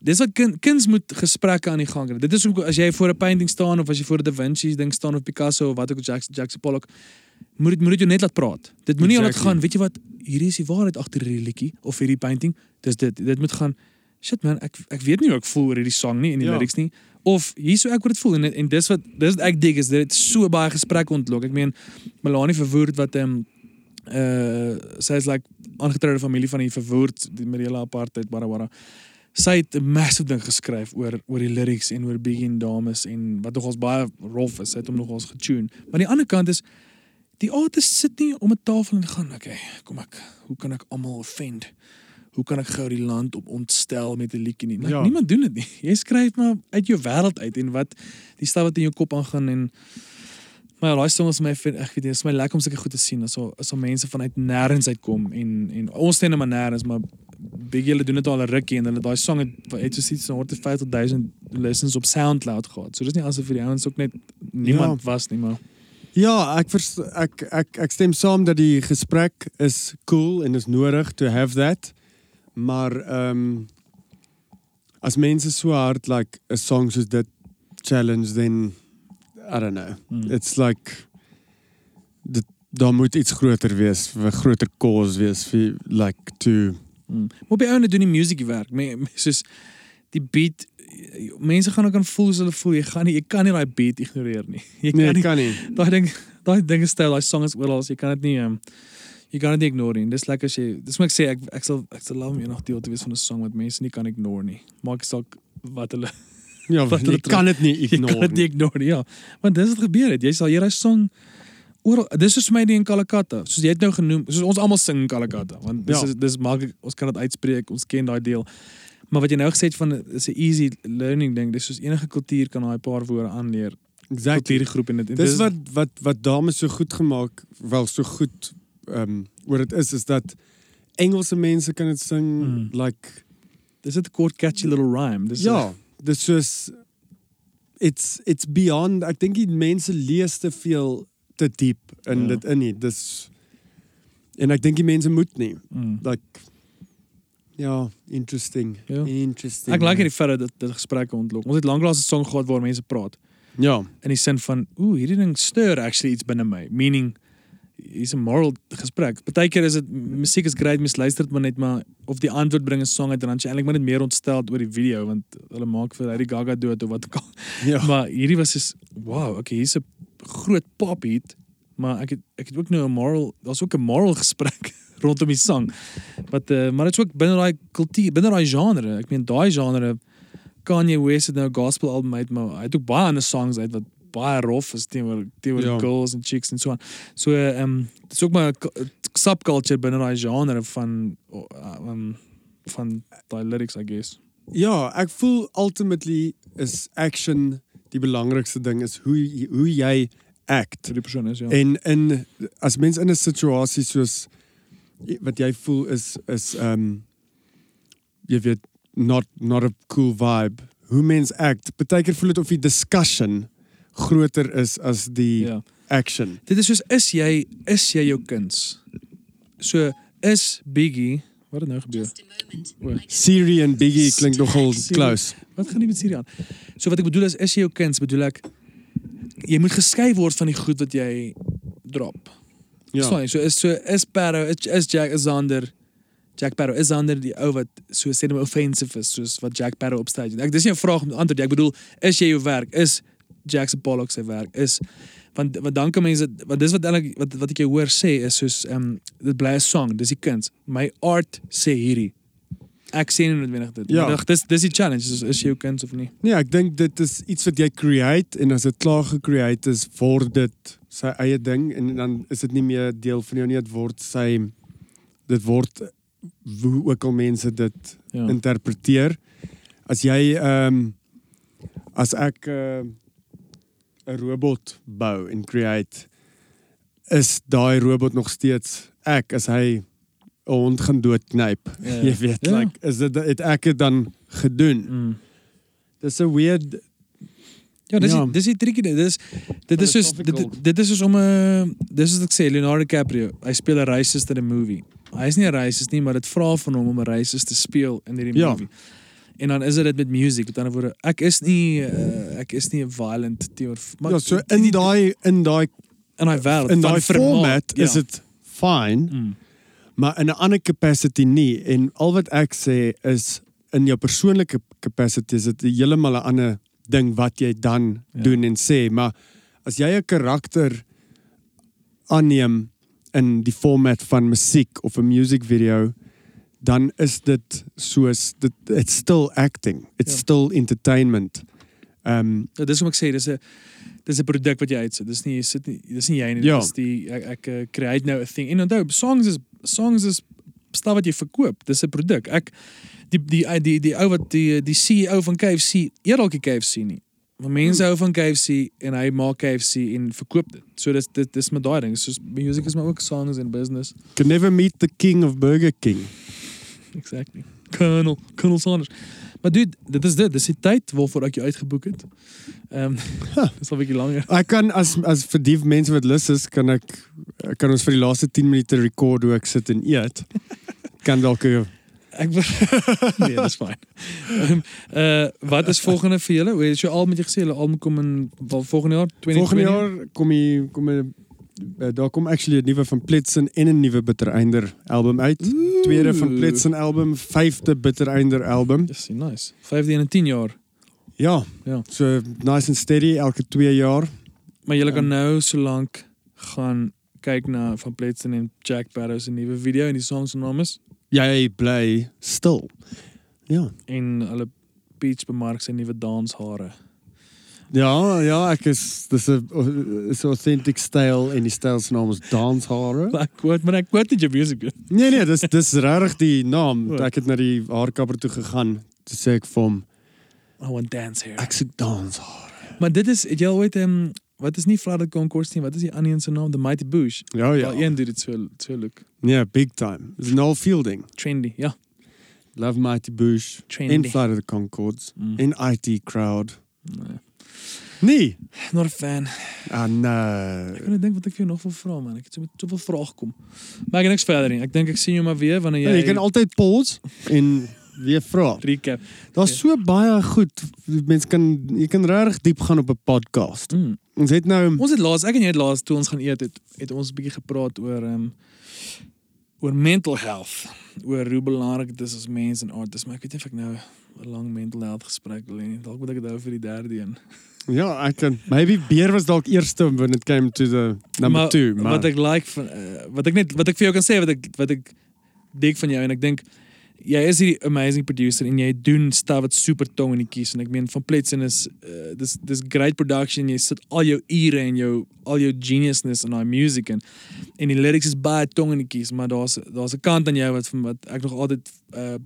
Dis wat kind, kinders moet gesprekke aan die gang kry. Dit is hoe as jy voor 'n painting staan of as jy voor 'n Da Vinci ding staan of Picasso of wat ook Jackson Jackson Pollock moet dit moet dit jou net laat praat. Dit moenie al laat Exactly. gaan, weet jy wat, hierdie is die waarheid agter hierdie liedjie of hierdie painting. Dis dit. Dit moet gaan shit man, ek ek weet nie hoe ek voel oor hierdie song nie en die Ja. lyrics nie. Of hier so ek word dit voel en en dis wat dis wat ek dig is dit het so baie gesprek ontlok. Ek meen Melanie Verwoerd wat ehm um, uh sy is like aangetroude familie van die Verwoerd die met die hele apartheid barabara. Sy het 'n massive ding geskryf oor oor die lyrics en oor Biggie en dames en wat nogals baie rof is. Sy het hom nogals getune. Maar aan die ander kant is die artist sit nie om 'n tafel en gaan, okay, kom ek, hoe kan ek almal offend? Hoe kan ek gou die land op ontstel met 'n liedjie nie? Like, Ja. Niemand doen dit nie. Jy skryf maar uit jou wêreld uit en wat die stad wat in jou kop aangaan en maar ja, daai song is my ek weet nie, is my lekker om sulke goed te sien as al as al mense vanuit nêrens uitkom en en ons sien maar nêrens maar Big julle doen dit al 'n rukkie en hulle daai song het het so iets van 150.000 listens op SoundCloud gehad. So dis nie asof vir die ouens ook net niemand Ja. was nie maar Ja, ek vers, ek ek ek stem saam dat die gesprek is cool en is nodig to have that. Maar ehm um, as mense so hard like 'n song soos dit challenge then I don't know. Hmm. It's like dit daar moet iets groter wees, 'n groter cause wees vir like to Mm. Maar die ouene doen die musiekie werk. Me, me, soos die beat mense gaan ook aan voel as hulle voel. Jy gaan nie jy kan nie daai beat ignoreer nie. Jy kan nee, nie kan nie. daai ding daai ding styl, daai song is oral. Jy kan dit nie um, jy kan dit nie ignore nie. Dis lekker as jy dis moet ek sê ek ek sal ek sal love om eendag deel te wees van 'n song wat mense nie kan ignore nie. Maak saak wat hulle Ja, Wat jy kan dit nie jy kan ignore. dit nie ignore nie. Ja. Want dis wat gebeur het. Jy sal hierdie song oral dis is vir my die in Kalakata. Soos jy het nou genoem, soos ons almal sing in Kalakata, want dis Ja. is dis maak ek- ons kan dit uitspreek, ons ken daai deel. Maar wat jy nou gesê het van is 'n easy learning ding. Dis soos enige kultuur kan daai paar woorde aanleer. Exactly. Kultuurgroep en dit. Dis dis- wat wat wat dames so goed gemaak, wel so goed ehm um, oor dit is is dat Engelse mense kan dit sing Mm. like dis 'n kort catchy little rhyme. Dis ja, dis soos it's it's beyond ek dink die mense lees te veel te diep in Ja. dit in nie. Dis en ek dink die mense moet nie. Mm. Like ja, interesting. Ja. Interesting. Ek like hierdie feit dat dit- dit gesprekke ontlok. Ons het lanklaas 'n song gehad waar mense praat Ja. in die sin van ooh, hierdie ding stir actually iets binne my. Meaning hier's 'n moral gesprek. Partykeer is dit musiek is great, mens luister dit maar net maar of die antwoord bring 'n song uit en dan is jy eintlik maar net meer ontstel oor die video want hulle maak vir Lady Gaga dood of wat ook al. Ja. Maar hierdie was is wow, okay, hier's 'n groot pop hit, maar ek het ek het ook nou 'n moral, daar's ook 'n moral gesprek rondom die sang. Wat uh, maar dit's ook binne daai kultuur, binne daai genre. Ek meen daai genre Kanye West het nou 'n gospel album uit, maar hy het ook baie ander songs uit wat baie rof is teenoor teenoor Ja. girls en chicks en so aan. So ehm um, dit's ook maar 'n subculture binne daai genre van um, van daai lyrics I guess. Ja, ek voel ultimately is action die belangrikste ding is hoe hoe jy act. Vir die persoon is ja. En in as mens in 'n situasie soos wat jy voel is is um jy weet not not a cool vibe. Hoe mens act, partykeer voel dit of die discussion groter is as die ja. action. Dit is soos is jy is jy jou kuns. So is Biggie wat het nou gebeur? Don't Siri en Biggie klink nogal Siri. close. Wat gaan nie met Siri aan? So wat ek bedoel is is jy jou kuns, bedoel ek jy moet geskei word van die goed wat jy drop. Ja. Ja. So is so is Barrow is, is Jack is Zander Jack Barrow is Zander die ou wat so sê net offensive is soos wat Jack Barrow op stage. Ek dis nie 'n vraag om te antwoord nie. Ek bedoel is jy jou werk is Jackson Pollock se werk is want wat dan kan mense wat dis wat eintlik wat wat ek jou hoor sê is soos ehm um, dit bly 'n song, dis die kuns. My art sê hierdie. Ek sê nie noodwendig dit. Ja. Maar dis dis die challenge, is, is jy jou kuns of nie? Nee, ek dink dit is iets wat jy create en as dit klaar gecreate is, word dit sy eie ding en dan is dit nie meer deel van jou nie, dit word sy dit word hoe ook al mense dit Ja. interpreteer. As jy ehm as ek uh, 'n robot bou en create is daai robot nog steeds ek as hy 'n hond gaan doodknyp. Ja. Jy weet, Ja. like is dit het ek dit dan gedoen. Mm. Dis 'n weird Ja, dis Ja. ja. dis die tricky ding. Dis dit is soos dit dit is soos om 'n dis is wat ek sê Leonardo DiCaprio. Hy speel 'n racist in 'n movie. Hy is nie 'n racist nie, maar dit vra van hom om 'n racist te speel in hierdie Ja. movie. En dan is dit dit met music. Met ander woorde, ek is nie uh, ek is nie 'n violent teenoor maar ja, so in daai in daai in daai wêreld in daai format is ja. dit fine, Mm. maar in 'n ander capacity nie en al wat ek sê is in jou persoonlike capacity is dit heeltemal 'n ander ding wat jy dan ja. doen en sê, maar as jy 'n karakter aanneem in die format van musiek of 'n music video dan is dit soos dit it's still acting it's Ja. still entertainment um Ja, dis hoe ek sê, dis 'n dis 'n produk wat jy uitsit. Dis nie jy sit nie dis nie jy nie, Ja. dis die ek, ek uh, create nou 'n thing. En onthou, songs is songs is staan wat jy verkoop. Dis 'n produk. Ek die die die die, die ou wat die die CEO van KFC, eet dalk die KFC nie. Maar mense Hmm. hou van KFC en hy maak KFC en verkoop dit. So dis dit dis met daai ding. Soos music is maar ook songs en business. can never meet the king of Burger King Exactly. Colonel, Colonel Sanders. Maar dude, dit is dit. Dis die tyd waarvoor ek jou uitgeboek het. Ehm um, dis al 'n bietjie langer. Ek kan as as vir die mense wat lus is, kan ek kan ons vir die laaste 10 minute record hoe ek sit en eet. Kan dalk Ek nee, dis fyn. Um, uh wat is volgende vir julle? Hoe het jy al met jy gesê hulle album kom in wel volgende jaar 2020? volgende jaar kom ie kom 'n daar kom actually 'n nuwe van Pletsen en 'n nuwe Bittereinder album uit. Tweede van Pletsen album, vyfde Bittereinder album. Dis nice. 15 en 10 jaar. Ja. Ja. So nice and steady elke 2 jaar. Maar julle Ja. kan nou so lank gaan kyk na van Pletsen en Jack Barrow se nuwe video en die song se naam is Jy bly stil. Ja. en hulle Peach bemark sy nuwe danshare. Ja, ja, ek is dis 'n is 'n authentic style en die se naam is Danshare. Ek quote, maar ek quote nie jou music. Nee nee, dis dis regtig die naam. O. Ek het na die haarkapper toe gegaan Toe sê ek vir hom, I want dance here. ek soek dans. Maar dit is het jy al ooit ehm wat is nie Flooded Concourse nie, wat is die ander een se naam? The Mighty Bush. Ja Ja, een doen dit so Nee, big time. Dis Noel Fielding. trendy. Ja, Love Mighty Bush. trendy. En Flight of the Concords. Mm. En IT Crowd. Nee. Nee. Not a fan. Ah, nee. Ek kan dink wat ek jou nog wil vra man. Ek het so met soveel vrae gekom. Maar ek niks verder nie. Ek dink ek sien jou maar weer wanneer Ja, jy jy kan altyd pause en weer vra. recap. Daar's Ja. so baie goed. Mense kan jy kan regtig diep gaan op 'n podcast. Mm. Ons het nou Ons het laas, ek en jy het laas toe ons gaan eet het, het ons 'n bietjie gepraat oor ehm um, oor mental health, oor hoe belangrik dit is as mens en artist, maar ek weet nie of ek nou 'n lang mental health gesprek wil hê nie. Dalk moet ek dit hou vir die derde een. Ja, ek kan maybe beer was dalk eerste when it came to the number 2, maar, wat ek like van uh, wat ek net wat ek vir jou kan sê wat ek wat ek dink van jou en ek dink jy is hierdie amazing producer en jy doen stuff wat super tong in die kies en ek meen van Pletsen is uh, dis dis great production jy sit al jou ure en jou al jou geniusness in daai music en en die lyrics is baie tong in die kies maar daar's daar's 'n kant aan jou wat van wat ek nog altyd uh,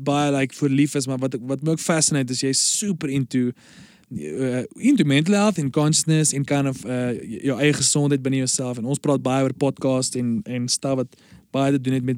baie like vir lief is maar wat wat my ook fascinate is jy's super into into mental health en consciousness en kind of jou eie gesondheid binne jouself en ons praat baie oor podcast en en stuff wat baie te doen het met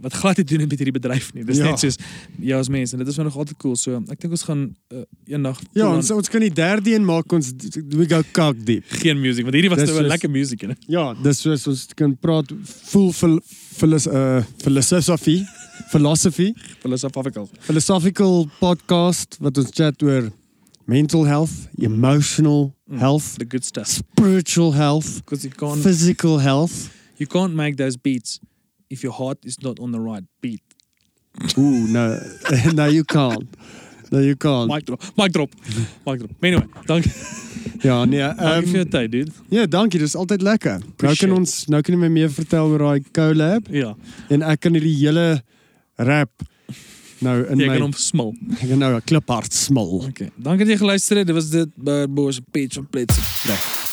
wat glad te doen het met hierdie bedryf nie. Dis Ja. net soos jou as mens en dit is nog altyd cool. So ek dink ons gaan uh, eendag ja, ons on- ons kan die derde een maak ons we go cock deep. geen music want hierdie was nou 'n lekker music en Ja, dis soos ons kan praat full uh, philosophy, philosophy, philosophical. philosophical podcast wat ons chat oor mental health, emotional Mm. health, The good stuff. spiritual health, Because you can't physical health. you can't make those beats if your heart is not on the right beat. Ooh, no, no, you can't. No, you can't. Mic drop. Mic drop. Mic drop. Anyway, dankie. Ja, nee. Dankie vir Um, jou tyd, dude. ja, dankie, dis altyd lekker. Nou Appreciate. kan ons nou kan jy my meer vertel oor daai collab Ja, en ek kan hierdie hele rap nou in jy my kan hom smil. ek kan nou 'n kliphard smil. Okay. Dankie dat jy geluister het. Dit was dit by Boos Page van Plets. Lekker.